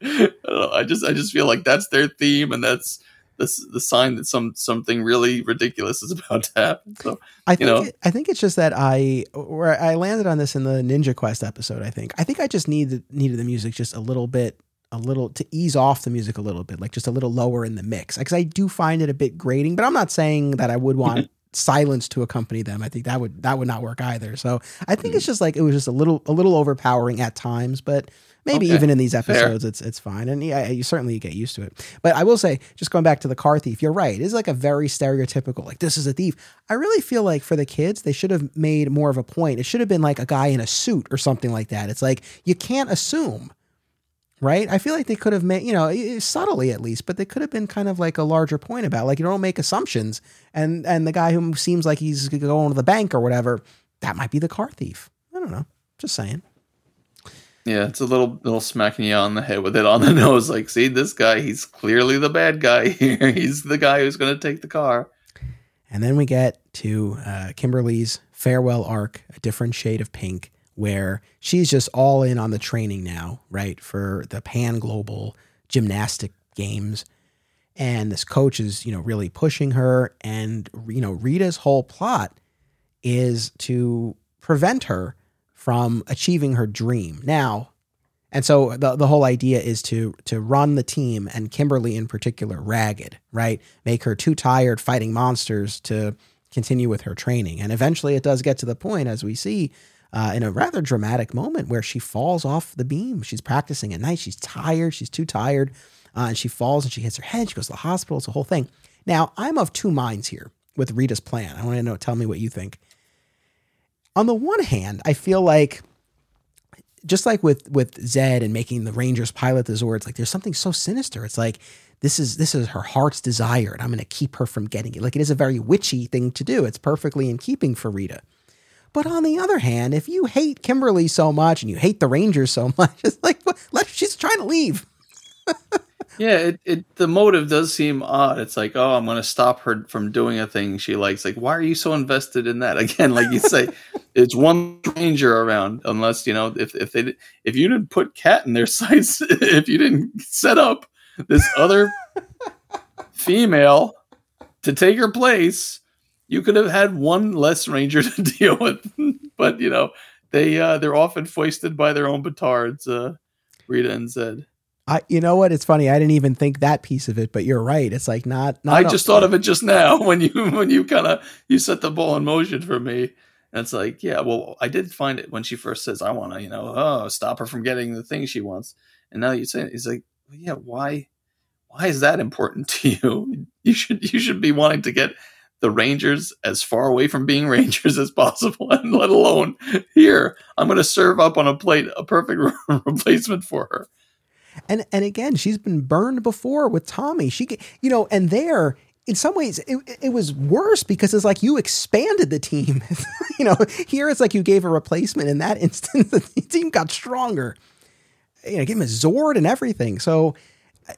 I just I just feel like that's their theme and that's the, the sign that some something really ridiculous is about to happen. So I think you know, it, I think it's just that I where I landed on this in the Ninja Quest episode. I think I think I just needed needed the music just a little bit a little to ease off the music a little bit, like just a little lower in the mix. Because I do find it a bit grating, but I'm not saying that I would want silence to accompany them. I think that would that would not work either. So I think it's hmm. just like it was just a little a little overpowering at times, but maybe Okay, even in these episodes it's it's fine. And yeah, you certainly get used to it. But I will say, just going back to the car thief, you're right. It's like a very stereotypical, like this is a thief. I really feel like for the kids, they should have made more of a point. It should have been like a guy in a suit or something like that. It's like you can't assume right? I feel like they could have made, you know, subtly at least, but they could have been kind of like a larger point about, like you don't make assumptions, and and the guy who seems like he's going to the bank or whatever, that might be the car thief. I don't know, just saying. yeah, it's a little little smacking you on the head with it on the nose. Like, see, this guy, he's clearly the bad guy here. He's the guy who's going to take the car. And then we get to uh, Kimberly's farewell arc, a different shade of pink, where she's just all in on the training now, right, for the Pan Global Gymnastic Games. And this coach is, you know, really pushing her. And, you know, Rita's whole plot is to prevent her from achieving her dream. Now, and so the the whole idea is to to run the team and Kimberly in particular ragged, right? Make her too tired fighting monsters to continue with her training. And eventually it does get to the point as we see uh, in a rather dramatic moment where she falls off the beam. She's practicing at night. She's tired. She's too tired. Uh, and she falls and she hits her head. She goes to the hospital. It's a whole thing. Now, I'm of two minds here with Rita's plan. I want to know, tell me what you think. On the one hand, I feel like just like with with Zedd and making the Rangers pilot the Zords, like there's something so sinister. It's like this is this is her heart's desire, and I'm going to keep her from getting it. Like it is a very witchy thing to do. It's perfectly in keeping for Rita. But on the other hand, if you hate Kimberly so much and you hate the Rangers so much, it's like what, let, she's trying to leave. Yeah, it, it the motive does seem odd. It's like, oh, I'm going to stop her from doing a thing she likes. Like, why are you so invested in that? Again, like you say, it's one ranger around. Unless you know, if if they if you didn't put Kat in their sights, if you didn't set up this other female to take her place, you could have had one less ranger to deal with. but you know, they uh, they're often foisted by their own petards. Uh, Rita and Zedd. I, you know what? It's funny. I didn't even think that piece of it, but you're right. It's like not. not I just thought of it just now when you when you kind of you set the ball in motion for me. And it's like, yeah, well, I did find it when she first says, "I want to," you know, oh, stop her from getting the thing she wants. And now you say, he's like, yeah, why? Why is that important to you? You should you should be wanting to get the Rangers as far away from being Rangers as possible, and let alone here. I'm going to serve up on a plate a perfect replacement for her. And and again, she's been burned before with Tommy. She, you know, and there, in some ways, it, it was worse because it's like you expanded the team. you know, here it's like you gave a replacement. In that instance, the team got stronger. You know, give him a Zord and everything. So,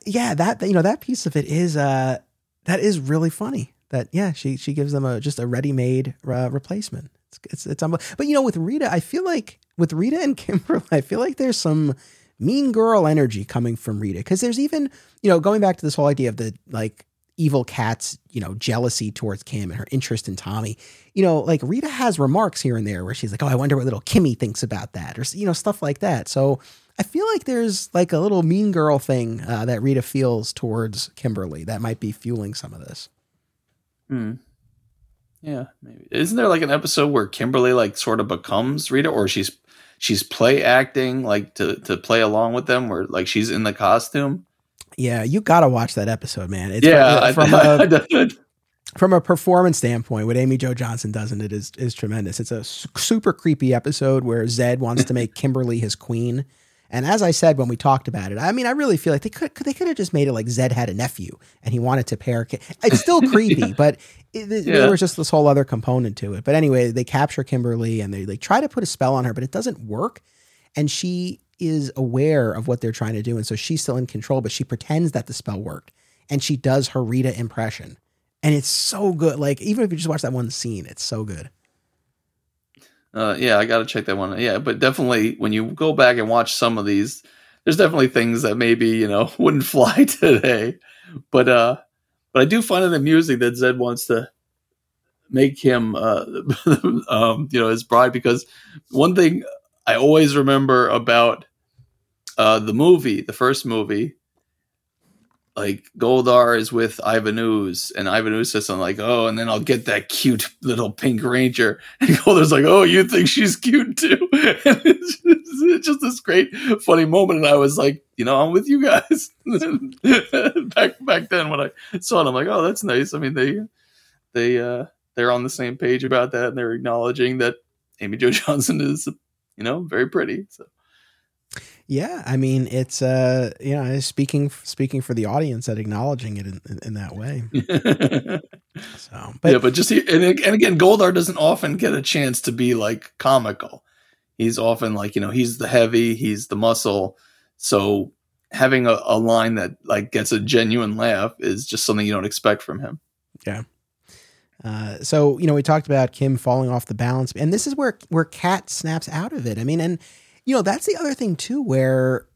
yeah, that you know that piece of it is uh that is really funny. That yeah, she she gives them a just a ready made uh, replacement. It's it's it's but you know with Rita, I feel like with Rita and Kimberly, I feel like there's some mean girl energy coming from Rita because there's even you know going back to this whole idea of the like evil Kat's you know jealousy towards Kim and her interest in Tommy. You know, like Rita has remarks here and there where she's like, "Oh, I wonder what little Kimmy thinks about that," or you know stuff like that. So I feel like there's like a little mean girl thing uh, that Rita feels towards Kimberly that might be fueling some of this. Hmm. Yeah, maybe. Isn't there like an episode where Kimberly like sort of becomes Rita, or she's she's play acting like to to play along with them, where like she's in the costume? Yeah, you got to watch that episode, man. It's yeah, from, I, from I, a, from a performance standpoint, what Amy Jo Johnson does in it is is tremendous. It's a su- super creepy episode where Zedd wants to make Kimberly his queen. And as I said when we talked about it, I mean, I really feel like they could they could have just made it like Zedd had a nephew and he wanted to pair. It's still creepy, but it, it- Yeah. there was just this whole other component to it. But anyway, they capture Kimberly and they they try to put a spell on her, but it doesn't work. And she, is aware of what they're trying to do, and so she's still in control, but she pretends that the spell worked, and she does her Rita impression, and it's so good. Like even if you just watch that one scene, it's so good. Uh, yeah, I got to check that one. Yeah, but definitely when you go back and watch some of these, there's definitely things that maybe you know wouldn't fly today. But uh, but I do find it amusing that Zedd wants to make him uh, um, you know his bride because one thing I always remember about uh, the movie, the first movie, like Goldar is with Ivan and Ivan Ooze says something like, "Oh, and then I'll get that cute little pink ranger," and Goldar's like, "Oh, you think she's cute too?" It's, just, it's just this great, funny moment, and I was like, "You know, I'm with you guys." back back then when I saw it, I'm like, "Oh, that's nice." I mean, they they uh, they're on the same page about that, and they're acknowledging that Amy Jo Johnson is, you know, very pretty. So. Yeah, I mean it's uh you know speaking speaking for the audience and acknowledging it in, in, in that way. so, but, yeah, but just and, and again, Goldar doesn't often get a chance to be like comical. He's often like you know he's the heavy, he's the muscle. So having a, a line that like gets a genuine laugh is just something you don't expect from him. Yeah. Uh, so you know we talked about Kim falling off the balance, and this is where where Kat snaps out of it. I mean, and you know, that's the other thing too, where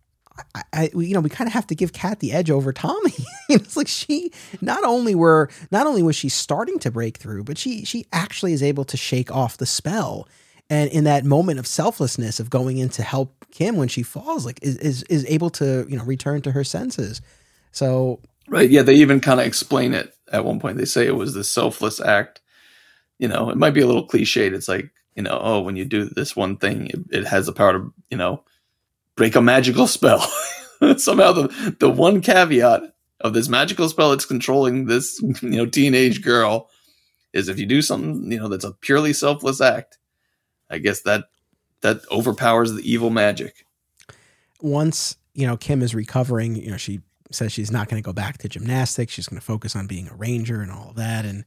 I, I you know, we kind of have to give Kat the edge over Tommy. it's like she not only were not only was she starting to break through, but she she actually is able to shake off the spell. And in that moment of selflessness of going in to help Kim when she falls, like is is, is able to you know return to her senses. So right, yeah, they even kind of explain it at one point. They say it was the selfless act. You know, it might be a little cliched. It's like you know, oh, when you do this one thing, it, it has the power to, you know, break a magical spell. Somehow the the one caveat of this magical spell that's controlling this, you know, teenage girl is if you do something, you know, that's a purely selfless act, I guess that that overpowers the evil magic. Once, you know, Kim is recovering, you know, she says she's not going to go back to gymnastics. She's going to focus on being a ranger and all of that. And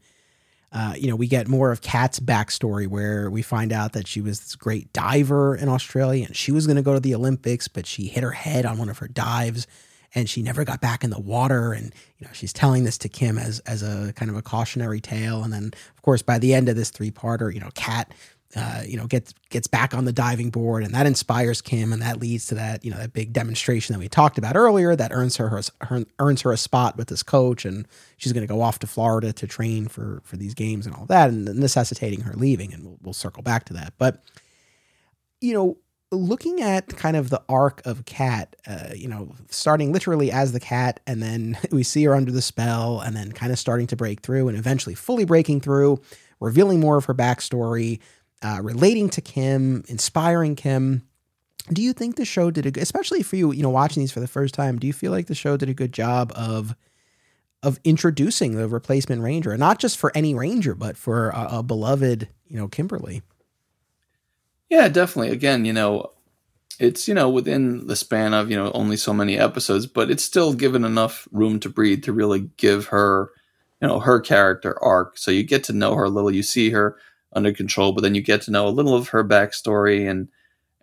uh, you know, we get more of Kat's backstory where we find out that she was this great diver in Australia and she was going to go to the Olympics, but she hit her head on one of her dives and she never got back in the water. And, you know, she's telling this to Kim as, as a kind of a cautionary tale. And then, of course, by the end of this three parter, you know, Kat uh, you know, gets gets back on the diving board, and that inspires Kim, and that leads to that you know that big demonstration that we talked about earlier that earns her, her, her earns her a spot with this coach, and she's going to go off to Florida to train for for these games and all that, and necessitating her leaving, and we'll, we'll circle back to that. But you know, looking at kind of the arc of Kat uh, you know, starting literally as the cat, and then we see her under the spell, and then kind of starting to break through, and eventually fully breaking through, revealing more of her backstory uh, relating to Kim, inspiring Kim. Do you think the show did a good, especially for you, you know, watching these for the first time? Do you feel like the show did a good job of of introducing the replacement ranger, and not just for any ranger, but for a, a beloved, you know, Kimberly? Yeah, definitely. Again, you know, it's you know within the span of you know only so many episodes, but it's still given enough room to breathe to really give her, you know, her character arc. So you get to know her a little. You see her under control. But then you get to know a little of her backstory and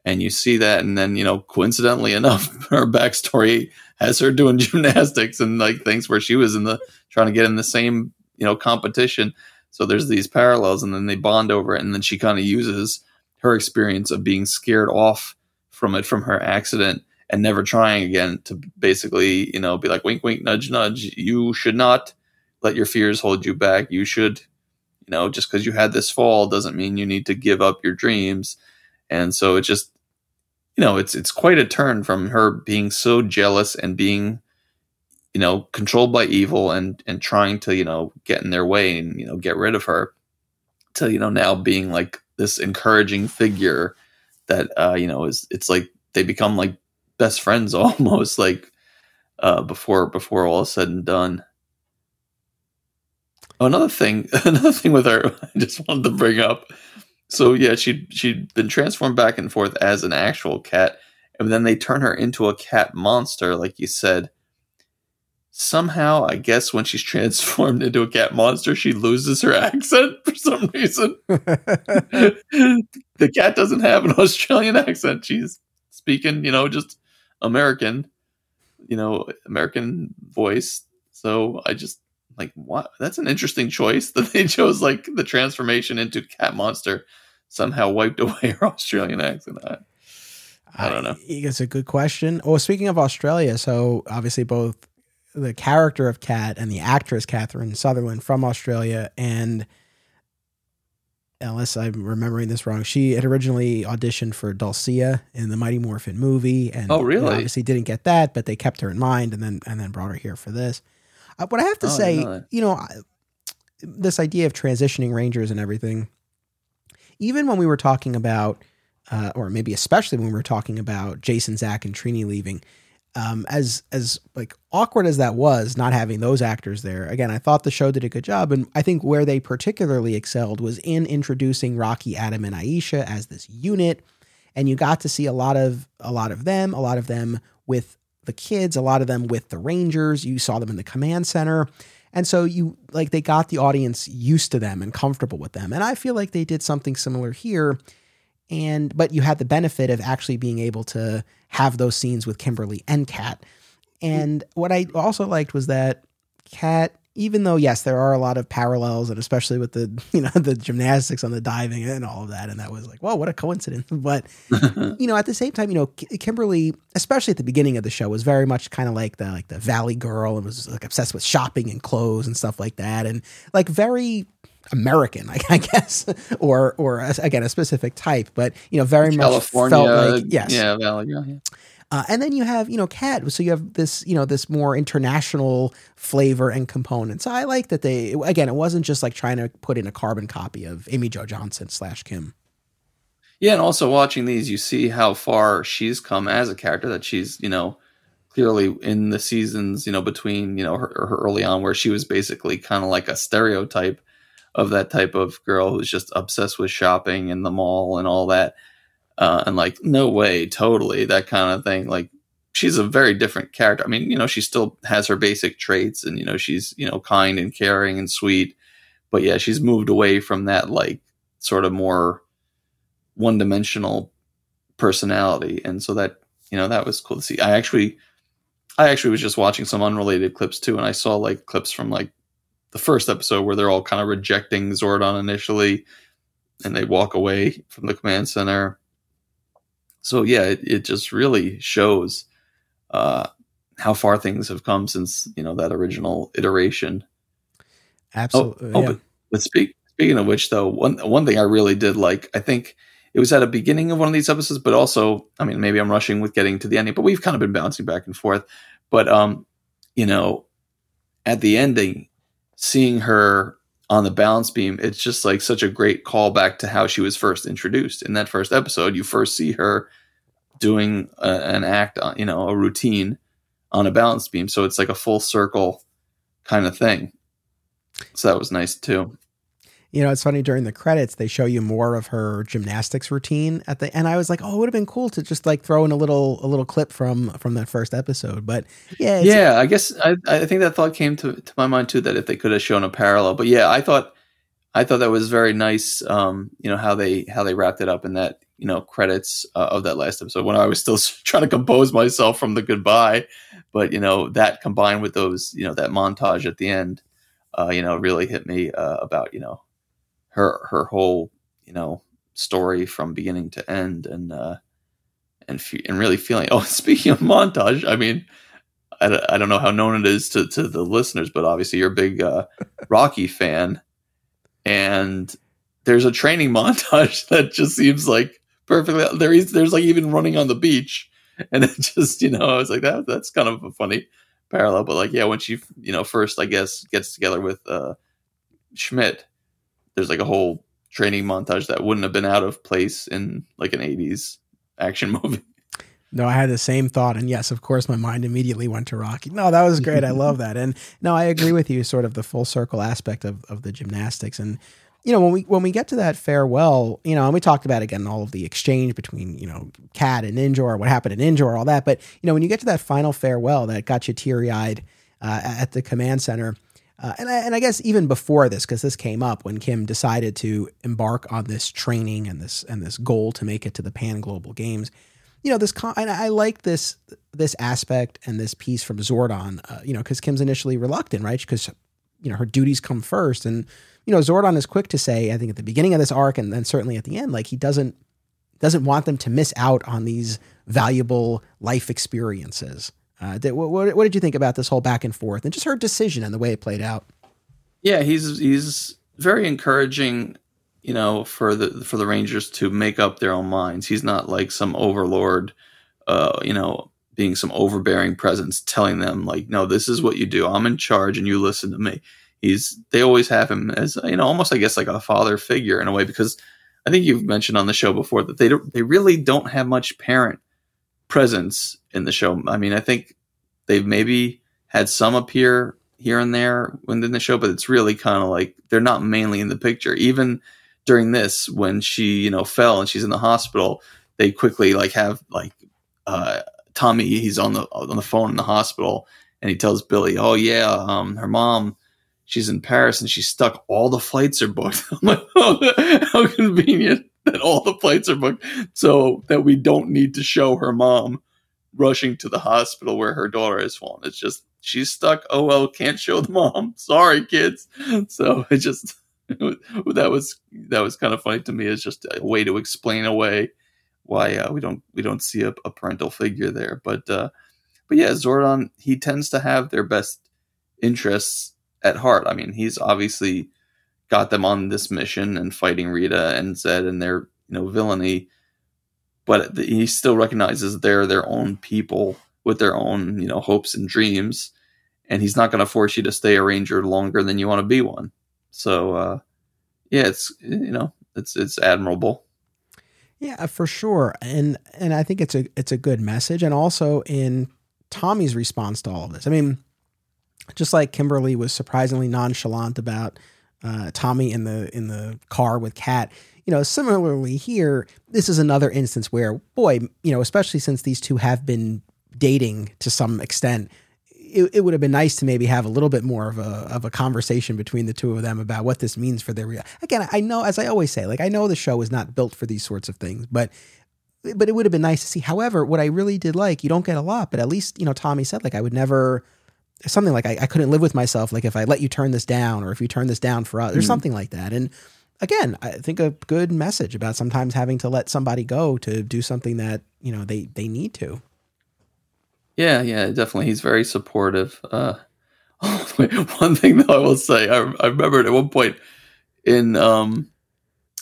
and you see that and then you know coincidentally enough her backstory has her doing gymnastics and like things where she was in the trying to get in the same you know competition so there's these parallels and then they bond over it and then she kind of uses her experience of being scared off from it from her accident and never trying again to basically you know be like wink wink nudge nudge you should not let your fears hold you back you should you know just because you had this fall doesn't mean you need to give up your dreams. And so it just you know it's it's quite a turn from her being so jealous and being you know controlled by evil and and trying to you know get in their way and you know get rid of her to you know now being like this encouraging figure that uh you know is it's like they become like best friends almost like uh before before all is said and done Oh, another thing, another thing with her, I just wanted to bring up. So yeah, she she'd been transformed back and forth as an actual cat, and then they turn her into a cat monster, like you said. Somehow, I guess when she's transformed into a cat monster, she loses her accent for some reason. the cat doesn't have an Australian accent. She's speaking, you know, just American, you know, American voice. So I just like what that's an interesting choice that they chose like the transformation into cat monster somehow wiped away her Australian accent. I, I don't know. It's a good question. Well, speaking of Australia, so obviously both the character of Kat and the actress Catherine Sutherland from Australia, and unless I'm remembering this wrong, she had originally auditioned for Dulcea in the Mighty Morphin movie, and oh, really? obviously didn't get that, but they kept her in mind, and then and then brought her here for this. Uh, but I have to oh, say, you know, this idea of transitioning rangers and everything, even when we were talking about, uh, or maybe especially when we were talking about Jason, Zach, and Trini leaving, um, as as like awkward as that was, not having those actors there. Again, I thought the show did a good job, and I think where they particularly excelled was in introducing Rocky, Adam, and Aisha as this unit, and you got to see a lot of a lot of them, a lot of them with the kids, a lot of them with the Rangers. You saw them in the command center. And so you like they got the audience used to them and comfortable with them. And I feel like they did something similar here. And but you had the benefit of actually being able to have those scenes with Kimberly and Kat. And what I also liked was that Kat even though yes, there are a lot of parallels, and especially with the you know the gymnastics on the diving and all of that, and that was like, whoa, what a coincidence! But you know, at the same time, you know, Kimberly, especially at the beginning of the show, was very much kind of like the like the Valley girl, and was like obsessed with shopping and clothes and stuff like that, and like very American, I, guess, or or again a specific type, but you know, very California, much felt like yes, yeah, Valley, yeah. Uh, and then you have, you know, Kat. So you have this, you know, this more international flavor and component. So I like that they, again, it wasn't just like trying to put in a carbon copy of Amy Jo Johnson slash Kim. Yeah, and also watching these, you see how far she's come as a character. That she's, you know, clearly in the seasons, you know, between, you know, her, her early on, where she was basically kind of like a stereotype of that type of girl who's just obsessed with shopping and the mall and all that uh, and like no way totally that kind of thing like she's a very different character. I mean you know she still has her basic traits and you know she's you know kind and caring and sweet but yeah she's moved away from that like sort of more one-dimensional personality and so that you know that was cool to see. I actually i actually was just watching some unrelated clips too and i saw like clips from like the first episode where they're all kind of rejecting zordon initially and they walk away from the command center so yeah, it, it just really shows uh, how far things have come since you know that original iteration. Absolutely. Oh, oh but, but speak, speaking of which, though, one one thing I really did like, I think it was at the beginning of one of these episodes, but also, I mean, maybe I'm rushing with getting to the ending, but we've kind of been bouncing back and forth. But um, you know, at the ending, seeing her on the balance beam, it's just like such a great callback to how she was first introduced in that first episode. You first see her doing a, an act, on, you know, a routine on a balance beam, so it's like a full circle kind of thing. So that was nice too. You know, it's funny during the credits they show you more of her gymnastics routine at the and I was like, oh, it would have been cool to just like throw in a little a little clip from from that first episode. But yeah, yeah, I guess I I think that thought came to to my mind too that if they could have shown a parallel. But yeah, I thought I thought that was very nice. Um, you know how they how they wrapped it up in that you know credits uh, of that last episode when I was still trying to compose myself from the goodbye, but you know that combined with those you know that montage at the end, uh, you know really hit me uh, about you know her her whole you know story from beginning to end and uh and and really feeling oh speaking of montage i mean I, I don't know how known it is to, to the listeners but obviously you're a big uh, rocky fan. And there's a training montage that just seems like perfectly there is there's like even running on the beach. And it just you know i was like that that's kind of a funny parallel. But like yeah when she you know first i guess gets together with uh schmidt there's like a whole training montage that wouldn't have been out of place in like an 80s action movie. No, I had the same thought. And yes, of course, my mind immediately went to Rocky. No, that was great. I love that. And no, I agree with you, sort of the full circle aspect of, of the gymnastics. And, you know, when we when we get to that farewell, you know, and we talked about again all of the exchange between, you know, Kat and Ninjor, what happened in Ninjor, all that. But, you know, when you get to that final farewell that got you teary eyed uh, at the command center, uh, and, I, and I guess even before this, because this came up when Kim decided to embark on this training and this and this goal to make it to the Pan Global Games, you know this con- and I like this this aspect and this piece from Zordon, uh, you know, because Kim's initially reluctant, right? Because you know her duties come first, and you know Zordon is quick to say, I think at the beginning of this arc, and then certainly at the end, like he doesn't doesn't want them to miss out on these valuable life experiences. Uh, did, what, what did you think about this whole back and forth and just her decision and the way it played out? Yeah, he's he's very encouraging, you know, for the for the Rangers to make up their own minds. He's not like some overlord, uh, you know, being some overbearing presence telling them like, no, this is what you do. I'm in charge and you listen to me. He's they always have him as you know, almost I guess like a father figure in a way because I think you've mentioned on the show before that they they really don't have much parent presence in the show. I mean, I think they've maybe had some appear here and there within the show, but it's really kind of like they're not mainly in the picture. Even during this, when she you know fell and she's in the hospital, they quickly like have like uh, Tommy. He's on the on the phone in the hospital, and he tells Billy, "Oh yeah, um, her mom." She's in Paris and she's stuck. All the flights are booked. I'm like, oh, how convenient that all the flights are booked, so that we don't need to show her mom rushing to the hospital where her daughter has fallen. It's just she's stuck. Oh well, can't show the mom. Sorry, kids. So it just that was that was kind of funny to me. It's just a way to explain away why uh, we don't we don't see a, a parental figure there. But uh, but yeah, Zordon he tends to have their best interests at heart. I mean, he's obviously got them on this mission and fighting Rita and Zedd and their you know villainy but he still recognizes they're their own people with their own you know hopes and dreams and he's not going to force you to stay a ranger longer than you want to be one. So uh, yeah it's you know it's it's admirable. Yeah for sure and and i think it's a it's a good message and also in tommy's response to all of this i mean just like kimberly was surprisingly nonchalant about uh, tommy in the in the car with kat you know, similarly here, this is another instance where, boy, you know, especially since these two have been dating to some extent, it, it, would have been nice to maybe have a little bit more of a of a conversation between the two of them about what this means for their real. Again, I know, as I always say, like I know the show is not built for these sorts of things, but but it would have been nice to see. However, what I really did like, you don't get a lot, but at least you know Tommy said like I would never something like I, I couldn't live with myself like if I let you turn this down or if you turn this down for us or mm-hmm. something like that. And again, I think a good message about sometimes having to let somebody go to do something that, you know, they they need to. Yeah, yeah, definitely. He's very supportive. Uh one thing though I will say, I, I remember at one point in um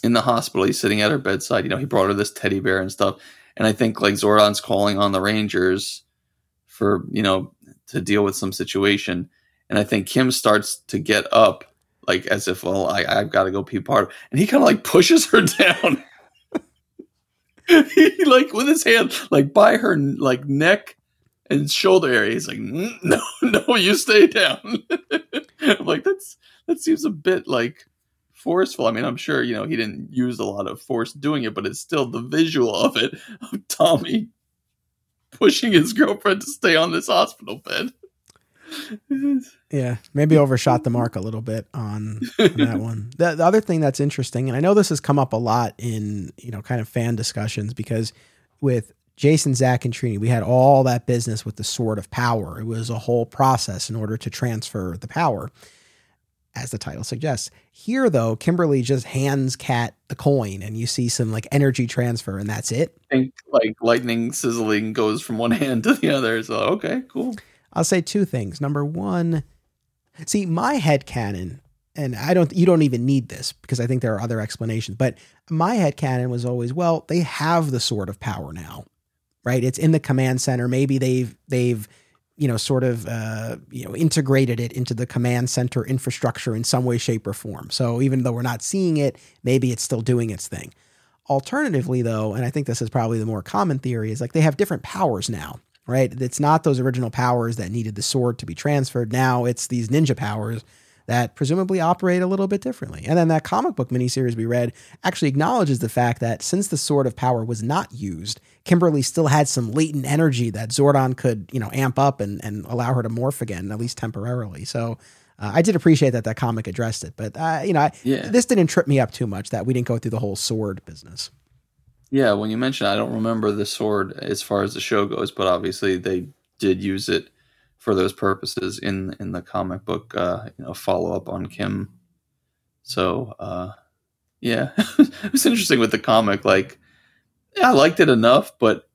in the hospital, he's sitting at her bedside, you know, he brought her this teddy bear and stuff. And I think like Zordon's calling on the Rangers for, you know, to deal with some situation. And I think Kim starts to get up like as if well I, I've got to go be part of and he kind of like pushes her down. He like with his hand like by her like neck and shoulder area he's like no no you stay down. I'm like that's that seems a bit like forceful. I mean i'm sure you know he didn't use a lot of force doing it but it's still the visual of it of tommy pushing his girlfriend to stay on this hospital bed yeah, maybe overshot the mark a little bit on, on that one. The, the, other thing that's interesting, and I know this has come up a lot in you know kind of fan discussions because with Jason, Zach, and Trini, we had all that business with the sword of power. It was a whole process in order to transfer the power, as the title suggests. Here, though, Kimberly just hands Kat the coin, and you see some like energy transfer, and that's it. think like lightning sizzling goes from one hand to the other. So okay, cool. I'll say two things. Number one, see, my head canon, and I don't you don't even need this because I think there are other explanations, but my head canon was always, well, they have the sword of power now. Right? It's in the command center. Maybe they've they've you know sort of uh, you know integrated it into the command center infrastructure in some way shape or form so even though we're not seeing it maybe it's still doing its thing alternatively though and i think this is probably the more common theory is like they have different powers now right? It's not those original powers that needed the sword to be transferred. Now it's these ninja powers that presumably operate a little bit differently. And then that comic book miniseries we read actually acknowledges the fact that since the sword of power was not used, Kimberly still had some latent energy that Zordon could, you know, amp up and, and allow her to morph again, at least temporarily. So uh, I did appreciate that that comic addressed it, but uh, you know, I, yeah. this didn't trip me up too much that we didn't go through the whole sword business. Yeah, when you mention, I don't remember the sword as far as the show goes, but obviously they did use it for those purposes in in the comic book, uh, you know, follow up on Kim. So, uh, yeah, it was interesting with the comic. Like, yeah, I liked it enough, but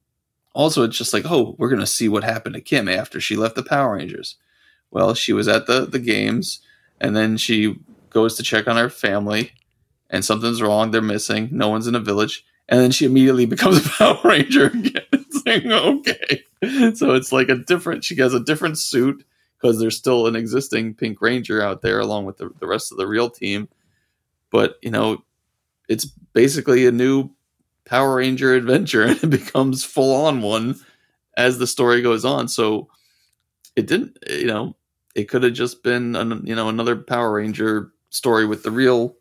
also it's just like, oh, we're gonna see what happened to Kim after she left the Power Rangers. Well, she was at the the games, and then she goes to check on her family, and something's wrong. They're missing. No one's in the village, and then she immediately becomes a Power Ranger again. Like, okay, so it's like a different. She has a different suit because there's still an existing Pink Ranger out there along with the, the rest of the real team. But you know, it's basically a new Power Ranger adventure, and it becomes full on one as the story goes on. So it didn't, you know, it could have just been, an, you know, another Power Ranger story with the real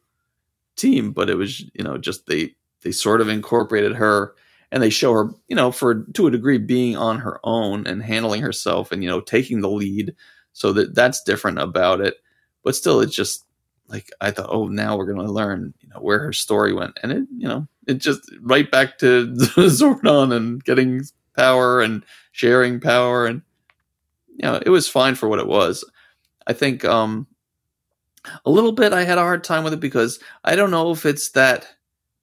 team, but it was, you know, just they they sort of incorporated her and they show her, you know, for to a degree being on her own and handling herself and you know taking the lead. So that that's different about it, but still, it's just like I thought. Oh, now we're going to learn, you know, where her story went, and it, you know, it just right back to Zordon and getting power and sharing power, and you know, it was fine for what it was. I think um a little bit I had a hard time with it because I don't know if it's that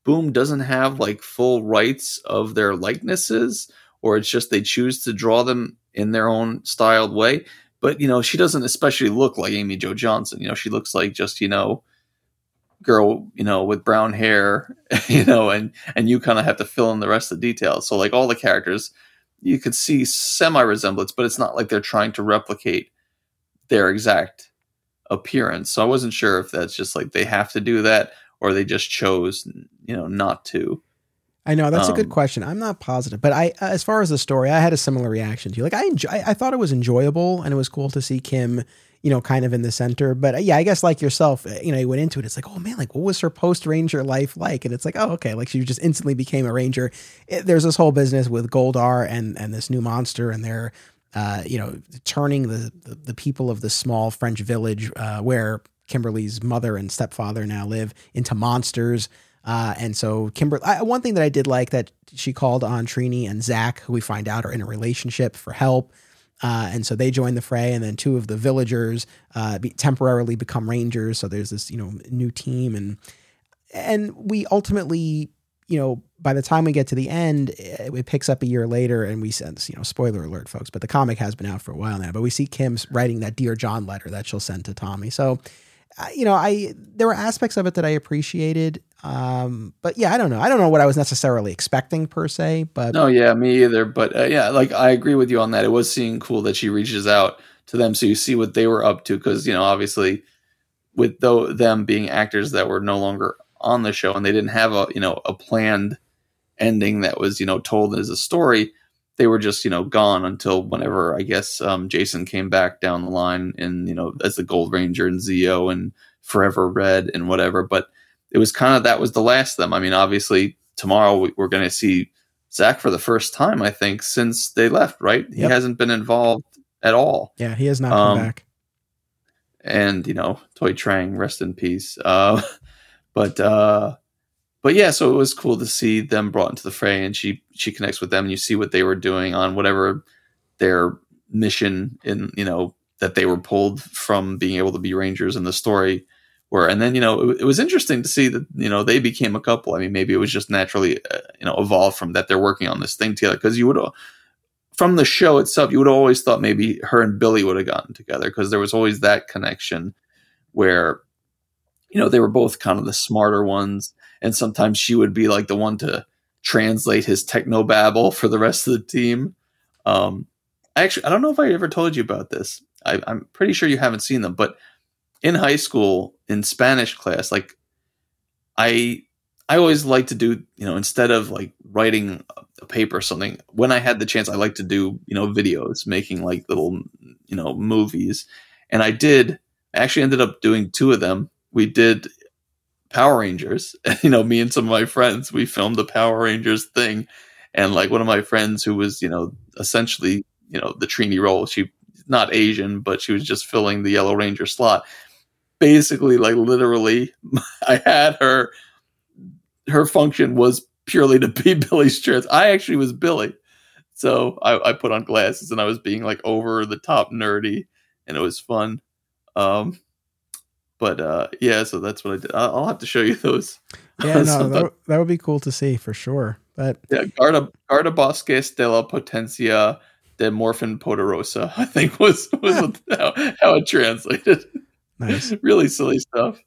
Boom doesn't have like full rights of their likenesses or it's just they choose to draw them in their own styled way. But you know, she doesn't especially look like Amy Jo Johnson. You know, she looks like just, you know, girl, you know, with brown hair, you know, and and you kind of have to fill in the rest of the details. So like all the characters, you could see semi resemblance, but it's not like they're trying to replicate their exact appearance. So I wasn't sure if that's just like they have to do that or they just chose, you know, not to. I know that's um, a good um, question. I'm not positive, but I, as far as the story, I had a similar reaction to you. Like I, enjoy, I thought it was enjoyable and it was cool to see Kim, you know, kind of in the center. But uh, yeah, I guess like yourself, uh, you know, you went into it. It's like, oh man, like what was her post Ranger life like? And it's like, oh okay, like she just instantly became a Ranger. It, there's this whole business with Goldar and and this new monster, and they're uh, you know, turning the, the, the people of the small French village uh, where Kimberly's mother and stepfather now live into monsters. Uh, and so Kimberly, one thing that I did like that she called on Trini and Zach, who we find out are in a relationship for help. Uh, and so they join the fray, and then two of the villagers uh, be, temporarily become rangers. So there's this, you know, new team, and and we ultimately you know, by the time we get to the end, it picks up a year later, and we sense, you know, spoiler alert, folks, but the comic has been out for a while now. But we see Kim writing that Dear John letter that she'll send to Tommy. So, you know, I there were aspects of it that I appreciated, um, but yeah, I don't know. I don't know what I was necessarily expecting per se. But no, yeah, me either. But uh, yeah, like I agree with you on that. It was seeing cool that she reaches out to them, so you see what they were up to, because you know, obviously, with though them being actors that were no longer on the show and they didn't have a you know a planned ending that was you know told as a story they were just you know gone until whenever i guess um, jason came back down the line and you know as the gold ranger and zeo and forever red and whatever but it was kind of that was the last of them. I mean obviously tomorrow we're going to see zach for the first time i think since they left right? Yep. he hasn't been involved at all. Yeah he has not come um, back. and you know thuy trang rest in peace. Uh, but uh, but yeah, so it was cool to see them brought into the fray, and she she connects with them, and you see what they were doing on whatever their mission in you know that they were pulled from being able to be rangers in the story were and then you know it, it, was interesting to see that you know they became a couple i mean maybe it was just naturally uh, you know evolved from that they're working on this thing together because you would from the show itself you would always thought maybe her and billy would have gotten together because there was always that connection where you know, they were both kind of the smarter ones. And sometimes she would be like the one to translate his techno babble for the rest of the team. Um, actually, I don't know if I ever told you about this. I, I'm pretty sure you haven't seen them, but in high school, in Spanish class, like I, I always like to do, you know, instead of like writing a paper or something, when I had the chance, I like to do, you know, videos, making like little, you know, movies. And I did, I actually ended up doing two of them we did Power Rangers. you know, me and some of my friends, we filmed the Power Rangers thing. And like one of my friends who was, you know, essentially, you know, the Trini role, she not Asian, but she was just filling the Yellow Ranger slot. Basically, like literally, I had her her function was purely to be Billy's trans. I actually was Billy. So I, I, put on glasses and I was being like over the top nerdy and it was fun. Um, but uh, yeah, so that's what I did. I'll have to show you those. Yeah, no, that, that, would be cool to see for sure. But yeah, Garda Garda Bosques de la Potencia de Morphin Poderosa, I think was was how, how it translated. Nice, really silly stuff.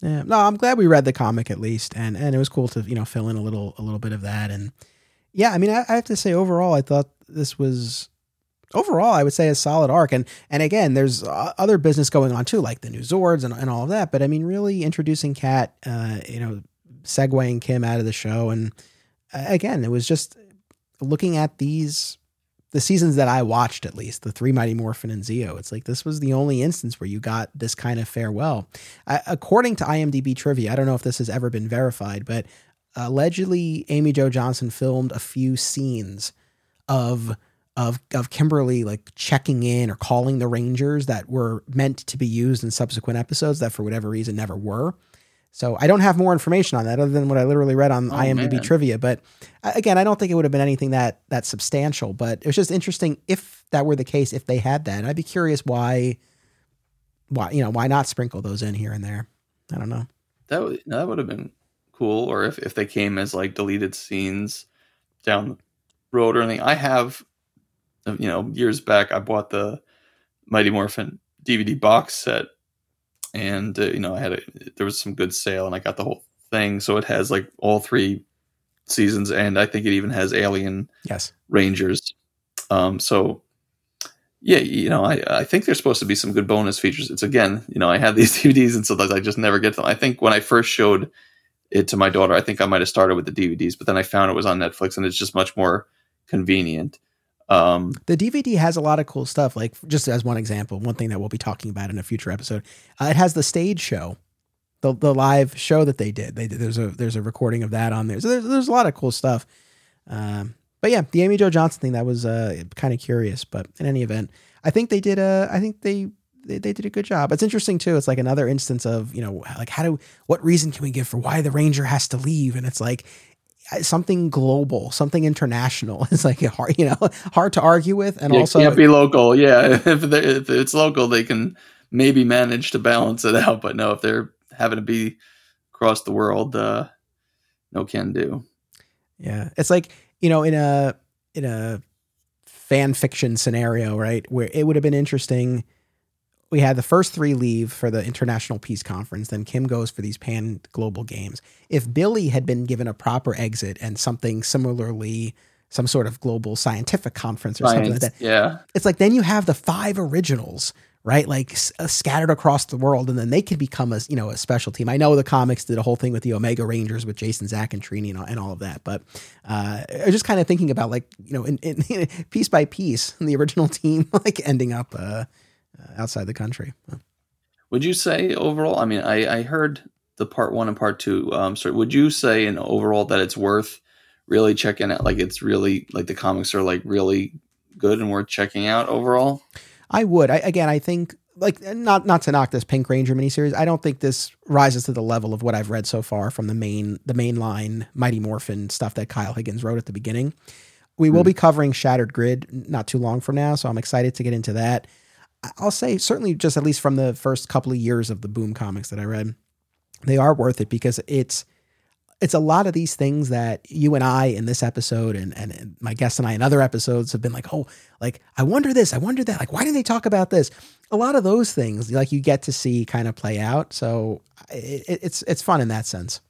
Yeah, no, I'm glad we read the comic at least, and and it was cool to you know fill in a little a little bit of that, and yeah, I mean, I, I have to say overall, I thought this was overall, I would say a solid arc. And and again, there's other business going on too, like the new Zords and, and all of that. But I mean, really introducing Kat, uh, you know, segueing Kim out of the show, and uh, again, it was just looking at these the seasons that I watched, at least the Three Mighty Morphin and Zeo. It's like this was the only instance where you got this kind of farewell. According to IMDb trivia, I don't know if this has ever been verified, but allegedly Amy Jo Johnson filmed a few scenes of of of Kimberly like checking in or calling the Rangers that were meant to be used in subsequent episodes that for whatever reason never were. So I don't have more information on that other than what I literally read on oh, IMDb man. trivia. But uh, again, I don't think it would have been anything that that substantial. But it was just interesting if that were the case, if they had that. And I'd be curious why, why you know why not sprinkle those in here and there. I don't know. That would that would have been cool. Or if if they came as like deleted scenes down the road or anything. I have you know, years back, I bought the Mighty Morphin DVD box set, and uh, you know, I had a there was some good sale, and I got the whole thing. So it has like all three seasons, and I think it even has Alien yes Rangers. Um, so yeah, you know, I, I think there's supposed to be some good bonus features. It's again, you know, I have these DVDs and sometimes I just never get them. I think when I first showed it to my daughter, I think I might have started with the DVDs, but then I found it was on Netflix and it's just much more convenient. Um, the DVD has a lot of cool stuff. Like just as one example, one thing that we'll be talking about in a future episode, uh, it has the stage show, the the live show that they did. They did, there's a there's a recording of that on there. So there's there's a lot of cool stuff. Um, but yeah, the Amy Jo Johnson thing that was uh, kind of curious. But in any event, I think they did a I think they, they they did a good job. It's interesting too. It's like another instance of you know like how do what reason can we give for why the Ranger has to leave? And it's like something global, something international. It's like hard, you know, hard to argue with, and it also can't be local. Yeah, if, if it's local, they can maybe manage to balance it out. But no, if they're having to be across the world, uh, no can do. Yeah, it's like you know, in a in a fan fiction scenario, right, where it would have been interesting we had the first three leave for the International Peace Conference. Then Kim goes for these pan global games. If Billy had been given a proper exit and something similarly, some sort of global scientific conference or Science, something like that, yeah, it's like then you have the five originals, right? Like uh, scattered across the world, and then they could become a you know a special team. I know the comics did a whole thing with the Omega Rangers with Jason, Zach, and Trini and all, and all of that, but uh, just kind of thinking about like you know, in, in, piece by piece, the original team like ending up. Uh, outside the country. Would you say overall? I mean, I, I heard the part one and part two. Um, sorry, would you say in overall that it's worth really checking out? Like, it's really like the comics are like really good and worth checking out overall. I would. I, again, I think like not not to knock this Pink Ranger miniseries. I don't think this rises to the level of what I've read so far from the main the main line Mighty Morphin stuff that Kyle Higgins wrote at the beginning. We will mm. be covering Shattered Grid not too long from now, so I'm excited to get into that. I'll say certainly just at least from the first couple of years of the Boom comics that I read, they are worth it because it's it's a lot of these things that you and I in this episode and, and my guest and I in other episodes have been like, oh, like I wonder this, I wonder that, like why did they talk about this? A lot of those things like you get to see kind of play out, so it, it's it's fun in that sense.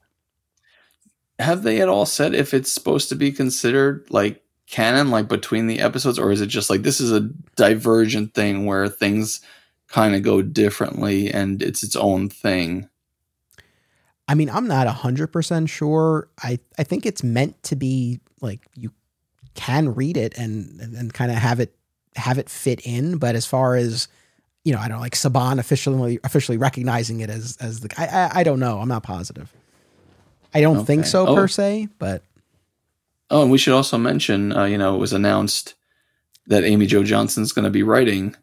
Have they at all said if it's supposed to be considered like canon like between the episodes or is it just like this is a divergent thing where things kind of go differently and it's its own thing i mean i'm not 100% sure i i think it's meant to be like you can read it and and kind of have it have it fit in but as far as you know i don't know, like saban officially officially recognizing it as as the i i, I don't know i'm not positive i don't okay. think so oh. per se but Oh, and we should also mention, uh, you know, it was announced that Amy Jo Johnson's going to be writing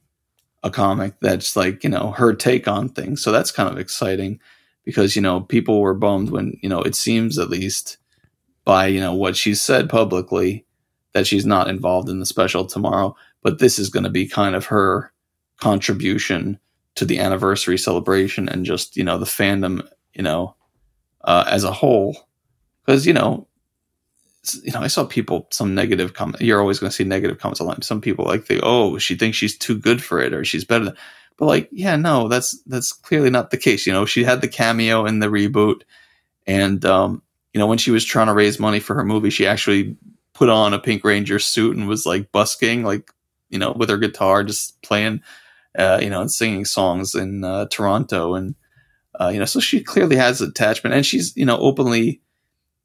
a comic that's like, you know, her take on things. So that's kind of exciting because, you know, people were bummed when, you know, it seems at least by you know what she's said publicly that she's not involved in the special tomorrow, but this is going to be kind of her contribution to the anniversary celebration and just you know the fandom you know uh, as a whole because you know you know I saw people some negative comment you're always going to see negative comments online. Some people like they oh she thinks she's too good for it or she's better than but like yeah no that's that's clearly not the case you know? She had the cameo in the reboot and um you know when she was trying to raise money for her movie she actually put on a pink ranger suit and was like busking like you know with her guitar just playing uh, you know, and singing songs in uh, Toronto, and uh, you know, so she clearly has attachment, and she's you know openly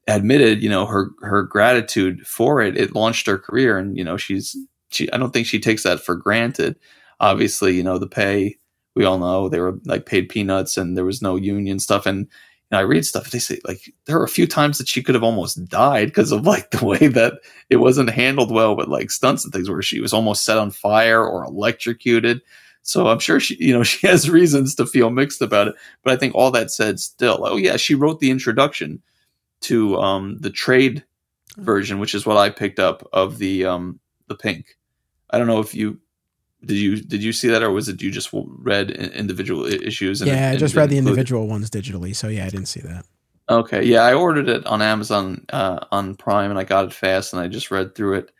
admitted you know her her gratitude for it. It launched her career, and you know she's she. I don't think she takes that for granted. Obviously, you know the pay we all know they were like paid peanuts, and there was no union stuff, and you know, I read stuff. They say like there were a few times that she could have almost died because of like the way that it wasn't handled well, but like stunts and things where she was almost set on fire or electrocuted. So I'm sure she, you know, she has reasons to feel mixed about it. But I think all that said, still, oh yeah, she wrote the introduction to um, the trade version, which is what I picked up of the um, the pink. I don't know if you did you did you see that or was it you just read individual issues? And yeah, I just read the individual ones digitally. So yeah, I didn't see that. Okay, yeah, I ordered it on Amazon uh, on Prime and I got it fast and I just read through it.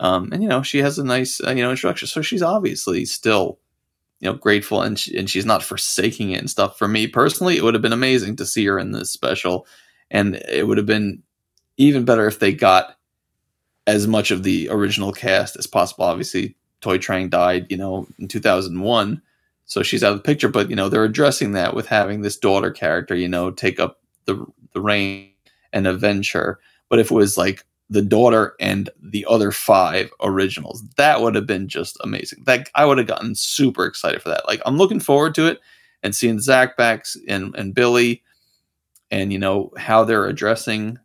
Um, and you know, she has a nice uh, you know introduction, so she's obviously still you know grateful and she, and she's not forsaking it and stuff. For me personally, it would have been amazing to see her in this special, and it would have been even better if they got as much of the original cast as possible. Obviously, Thuy Trang died, you know, in 2001, so she's out of the picture. But you know, they're addressing that with having this daughter character, you know, take up the the reign and avenge her. But if it was like the daughter and the other five originals. That would have been just amazing. That I would have gotten super excited for that. Like I'm looking forward to it and seeing Zach backs and, and Billy and you know how they're addressing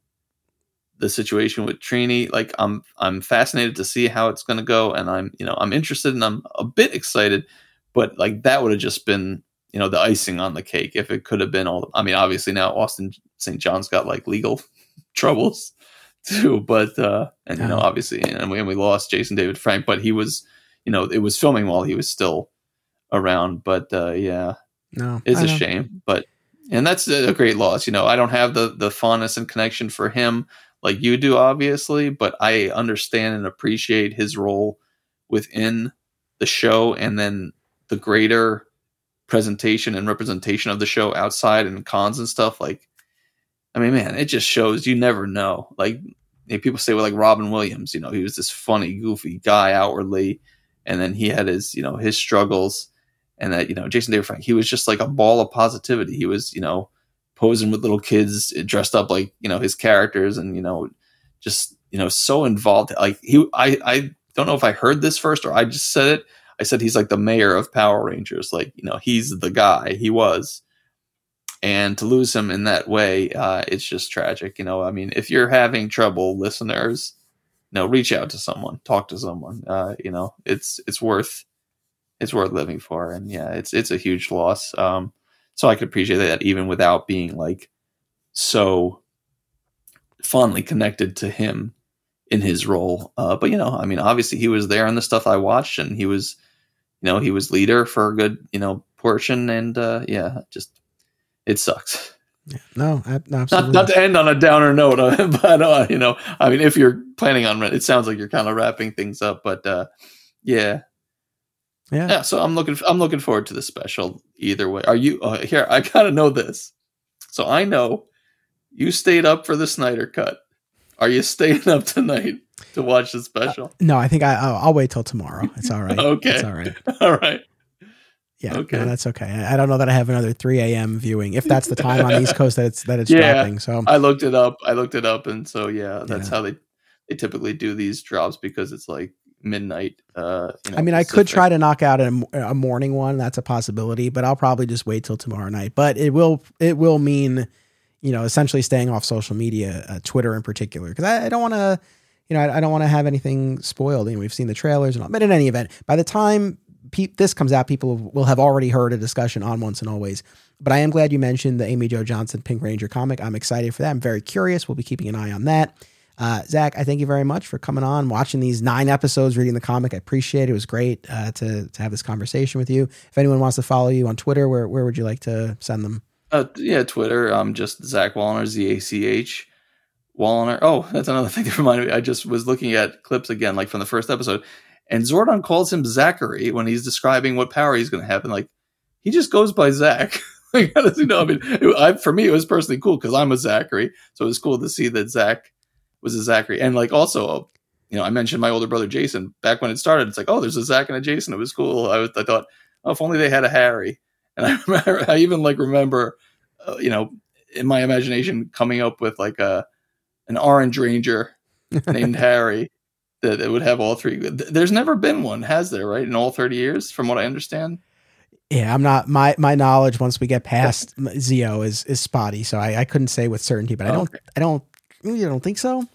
the situation with Trini. Like I'm I'm fascinated to see how it's gonna go and I'm you know I'm interested and I'm a bit excited, but like that would have just been you know the icing on the cake if it could have been all I mean obviously now Austin St. John's got like legal troubles too. But uh, and you know, obviously, and we, and we lost Jason David Frank, but he was, you know, it was filming while he was still around. But uh, yeah, no, it's a shame. But and that's a great loss. You know, I don't have the the fondness and connection for him like you do, obviously, but I understand and appreciate his role within the show, and then the greater presentation and representation of the show outside and cons and stuff like I mean, man, it just shows you never know. Like people say, well, like Robin Williams, you know, he was this funny, goofy guy outwardly, and then he had his, you know, his struggles, and that you know, Jason David Frank, he was just like a ball of positivity. He was, you know, posing with little kids, dressed up like you know his characters, and you know, just you know, so involved. Like he, I, I don't know if I heard this first or I just said it. I said he's like the mayor of Power Rangers. Like you know, he's the guy. He was and to lose him in that way, uh, it's just tragic. You know, I mean, if you're having trouble, listeners, you know, reach out to someone, talk to someone. Uh, you know, it's it's worth it's worth living for, and yeah, it's it's a huge loss. Um, so I could appreciate that even without being like so fondly connected to him in his role. Uh, but you know, I mean, obviously he was there in the stuff I watched, and he was, you know, he was leader for a good, you know, portion, and uh, yeah, just it sucks. Yeah, no, absolutely. Not, not to end on a downer note, but uh, you know, I mean, if you're planning on, it sounds like you're kind of wrapping things up, but uh, yeah, yeah, yeah. So I'm looking, I'm looking forward to the special. Either way, are you uh, here? I gotta know this. So I know you stayed up for the Snyder cut. Are you staying up tonight to watch the special? Uh, no, I think I, I'll, I'll, wait till tomorrow. It's all right. okay, it's all right. all right. Yeah, okay, no, that's okay. I don't know that I have another 3 a.m. viewing if that's the time on the East Coast that it's that it's yeah, dropping. So I looked it up. I looked it up, and so yeah, that's yeah. how they they typically do these drops because it's like midnight. Uh, you know, I mean, Pacific. I could try to knock out a, a, morning one. That's a possibility, but I'll probably just wait till tomorrow night. But it will it will mean, you know, essentially staying off social media, uh, Twitter in particular, because I, I, don't want to, you know, I, I don't want to have anything spoiled. You know, we've seen the trailers and all. But in any event, by the time pe- this comes out, people will have already heard a discussion on Once and Always. But I am glad you mentioned the Amy Jo Johnson Pink Ranger comic. I'm excited for that. I'm very curious. We'll be keeping an eye on that. Uh, Zach, I thank you very much for coming on, watching these nine episodes, reading the comic. I appreciate it. It was great uh, to to have this conversation with you. If anyone wants to follow you on Twitter, where where would you like to send them? Uh, yeah, Twitter. I'm just Zach Woliner, Z A C H Woliner. Oh, that's another thing that reminded me. I just was looking at clips again, like from the first episode, and Zordon calls him Zachary when he's describing what power he's going to have, and like he just goes by Zach. like, how does he know? I mean, it, I, for me, it was personally cool because I'm a Zachary, so it was cool to see that Zach was a Zachary, and like also, you know, I mentioned my older brother Jason back when it started. It's like, oh, there's a Zach and a Jason. It was cool. I, was, I thought, oh, if only they had a Harry. And I remember, I even like remember, uh, you know, in my imagination coming up with like a an orange ranger named Harry that, would have all three. There's never been one, has there? Right in all 30 years, from what I understand. Yeah, I'm not my my knowledge once we get past Zeo is is spotty, so I, I couldn't say with certainty, but I don't okay. I don't I don't think so.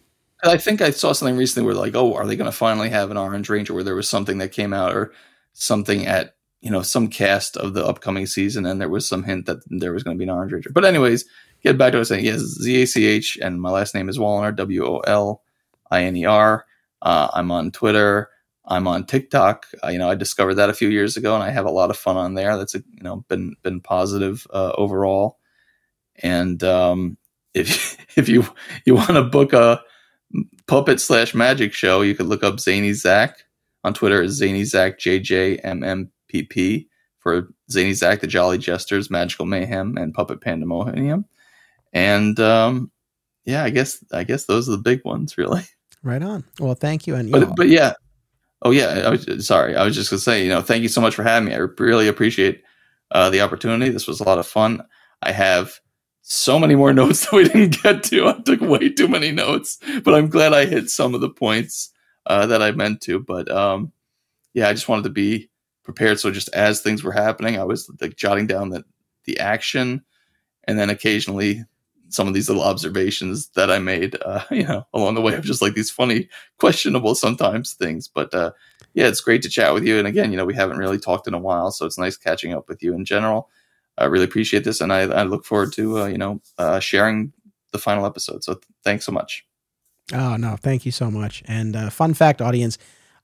I think I saw something recently where like, oh, are they going to finally have an Orange Ranger? Where there was something that came out or something at you know some cast of the upcoming season, and there was some hint that there was going to be an Orange Ranger. But anyways, get back to what I was saying. Yes, Z A C H, and my last name is Woliner, W O L I N E R. Uh, I'm on Twitter. I'm on TikTok. Uh, you know, I discovered that a few years ago, and I have a lot of fun on there. That's a, you know been been positive uh, overall. And um, if if you you want to book a puppet slash magic show, you could look up Zany Zach on Twitter. Is Zany Zach JJMMPP for Zany Zach, the Jolly Jesters, Magical Mayhem, and Puppet Pandemonium. And um, yeah, I guess I guess those are the big ones, really. Right on. Well, thank you. And but know. but yeah, oh yeah. I was sorry. I was just gonna say, you know, thank you so much for having me. I really appreciate uh, the opportunity. This was a lot of fun. I have so many more notes that we didn't get to. I took way too many notes, but I'm glad I hit some of the points uh, that I meant to. But um, yeah, I just wanted to be prepared. So just as things were happening, I was like jotting down the the action, and then occasionally some of these little observations that I made, uh, you know, along the way of just like these funny, questionable sometimes things. But uh, yeah, it's great to chat with you. And again, you know, we haven't really talked in a while, so it's nice catching up with you in general. I really appreciate this, and I, I look forward to uh, you know uh, sharing the final episode. So th- thanks so much. Oh no, thank you so much. And uh, fun fact, audience.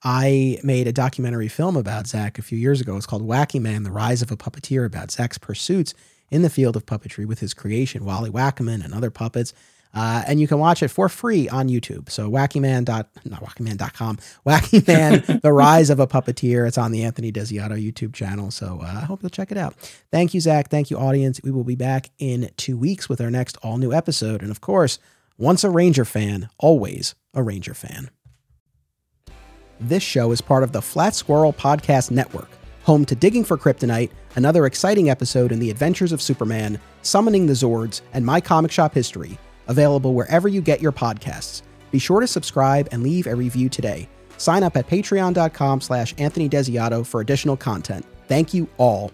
I made a documentary film about Zach a few years ago. It's called Wacky Man: The Rise of a Puppeteer, about Zach's pursuits in the field of puppetry with his creation, Wally Wackerman and other puppets. Uh, and you can watch it for free on YouTube. So wackyman dot not wackyman.com, Wackyman, The Rise of a Puppeteer. It's on the Anthony Desiato YouTube channel. So uh, I hope you'll check it out. Thank you, Zach. Thank you, audience. We will be back in two weeks with our next all new episode. And of course, once a Ranger fan, always a Ranger fan. This show is part of the Flat Squirrel Podcast Network home to Digging for Kryptonite, another exciting episode in the adventures of Superman, Summoning the Zords, and My Comic Shop History, available wherever you get your podcasts. Be sure to subscribe and leave a review today. Sign up at patreon.com slash Anthony Desiato for additional content. Thank you all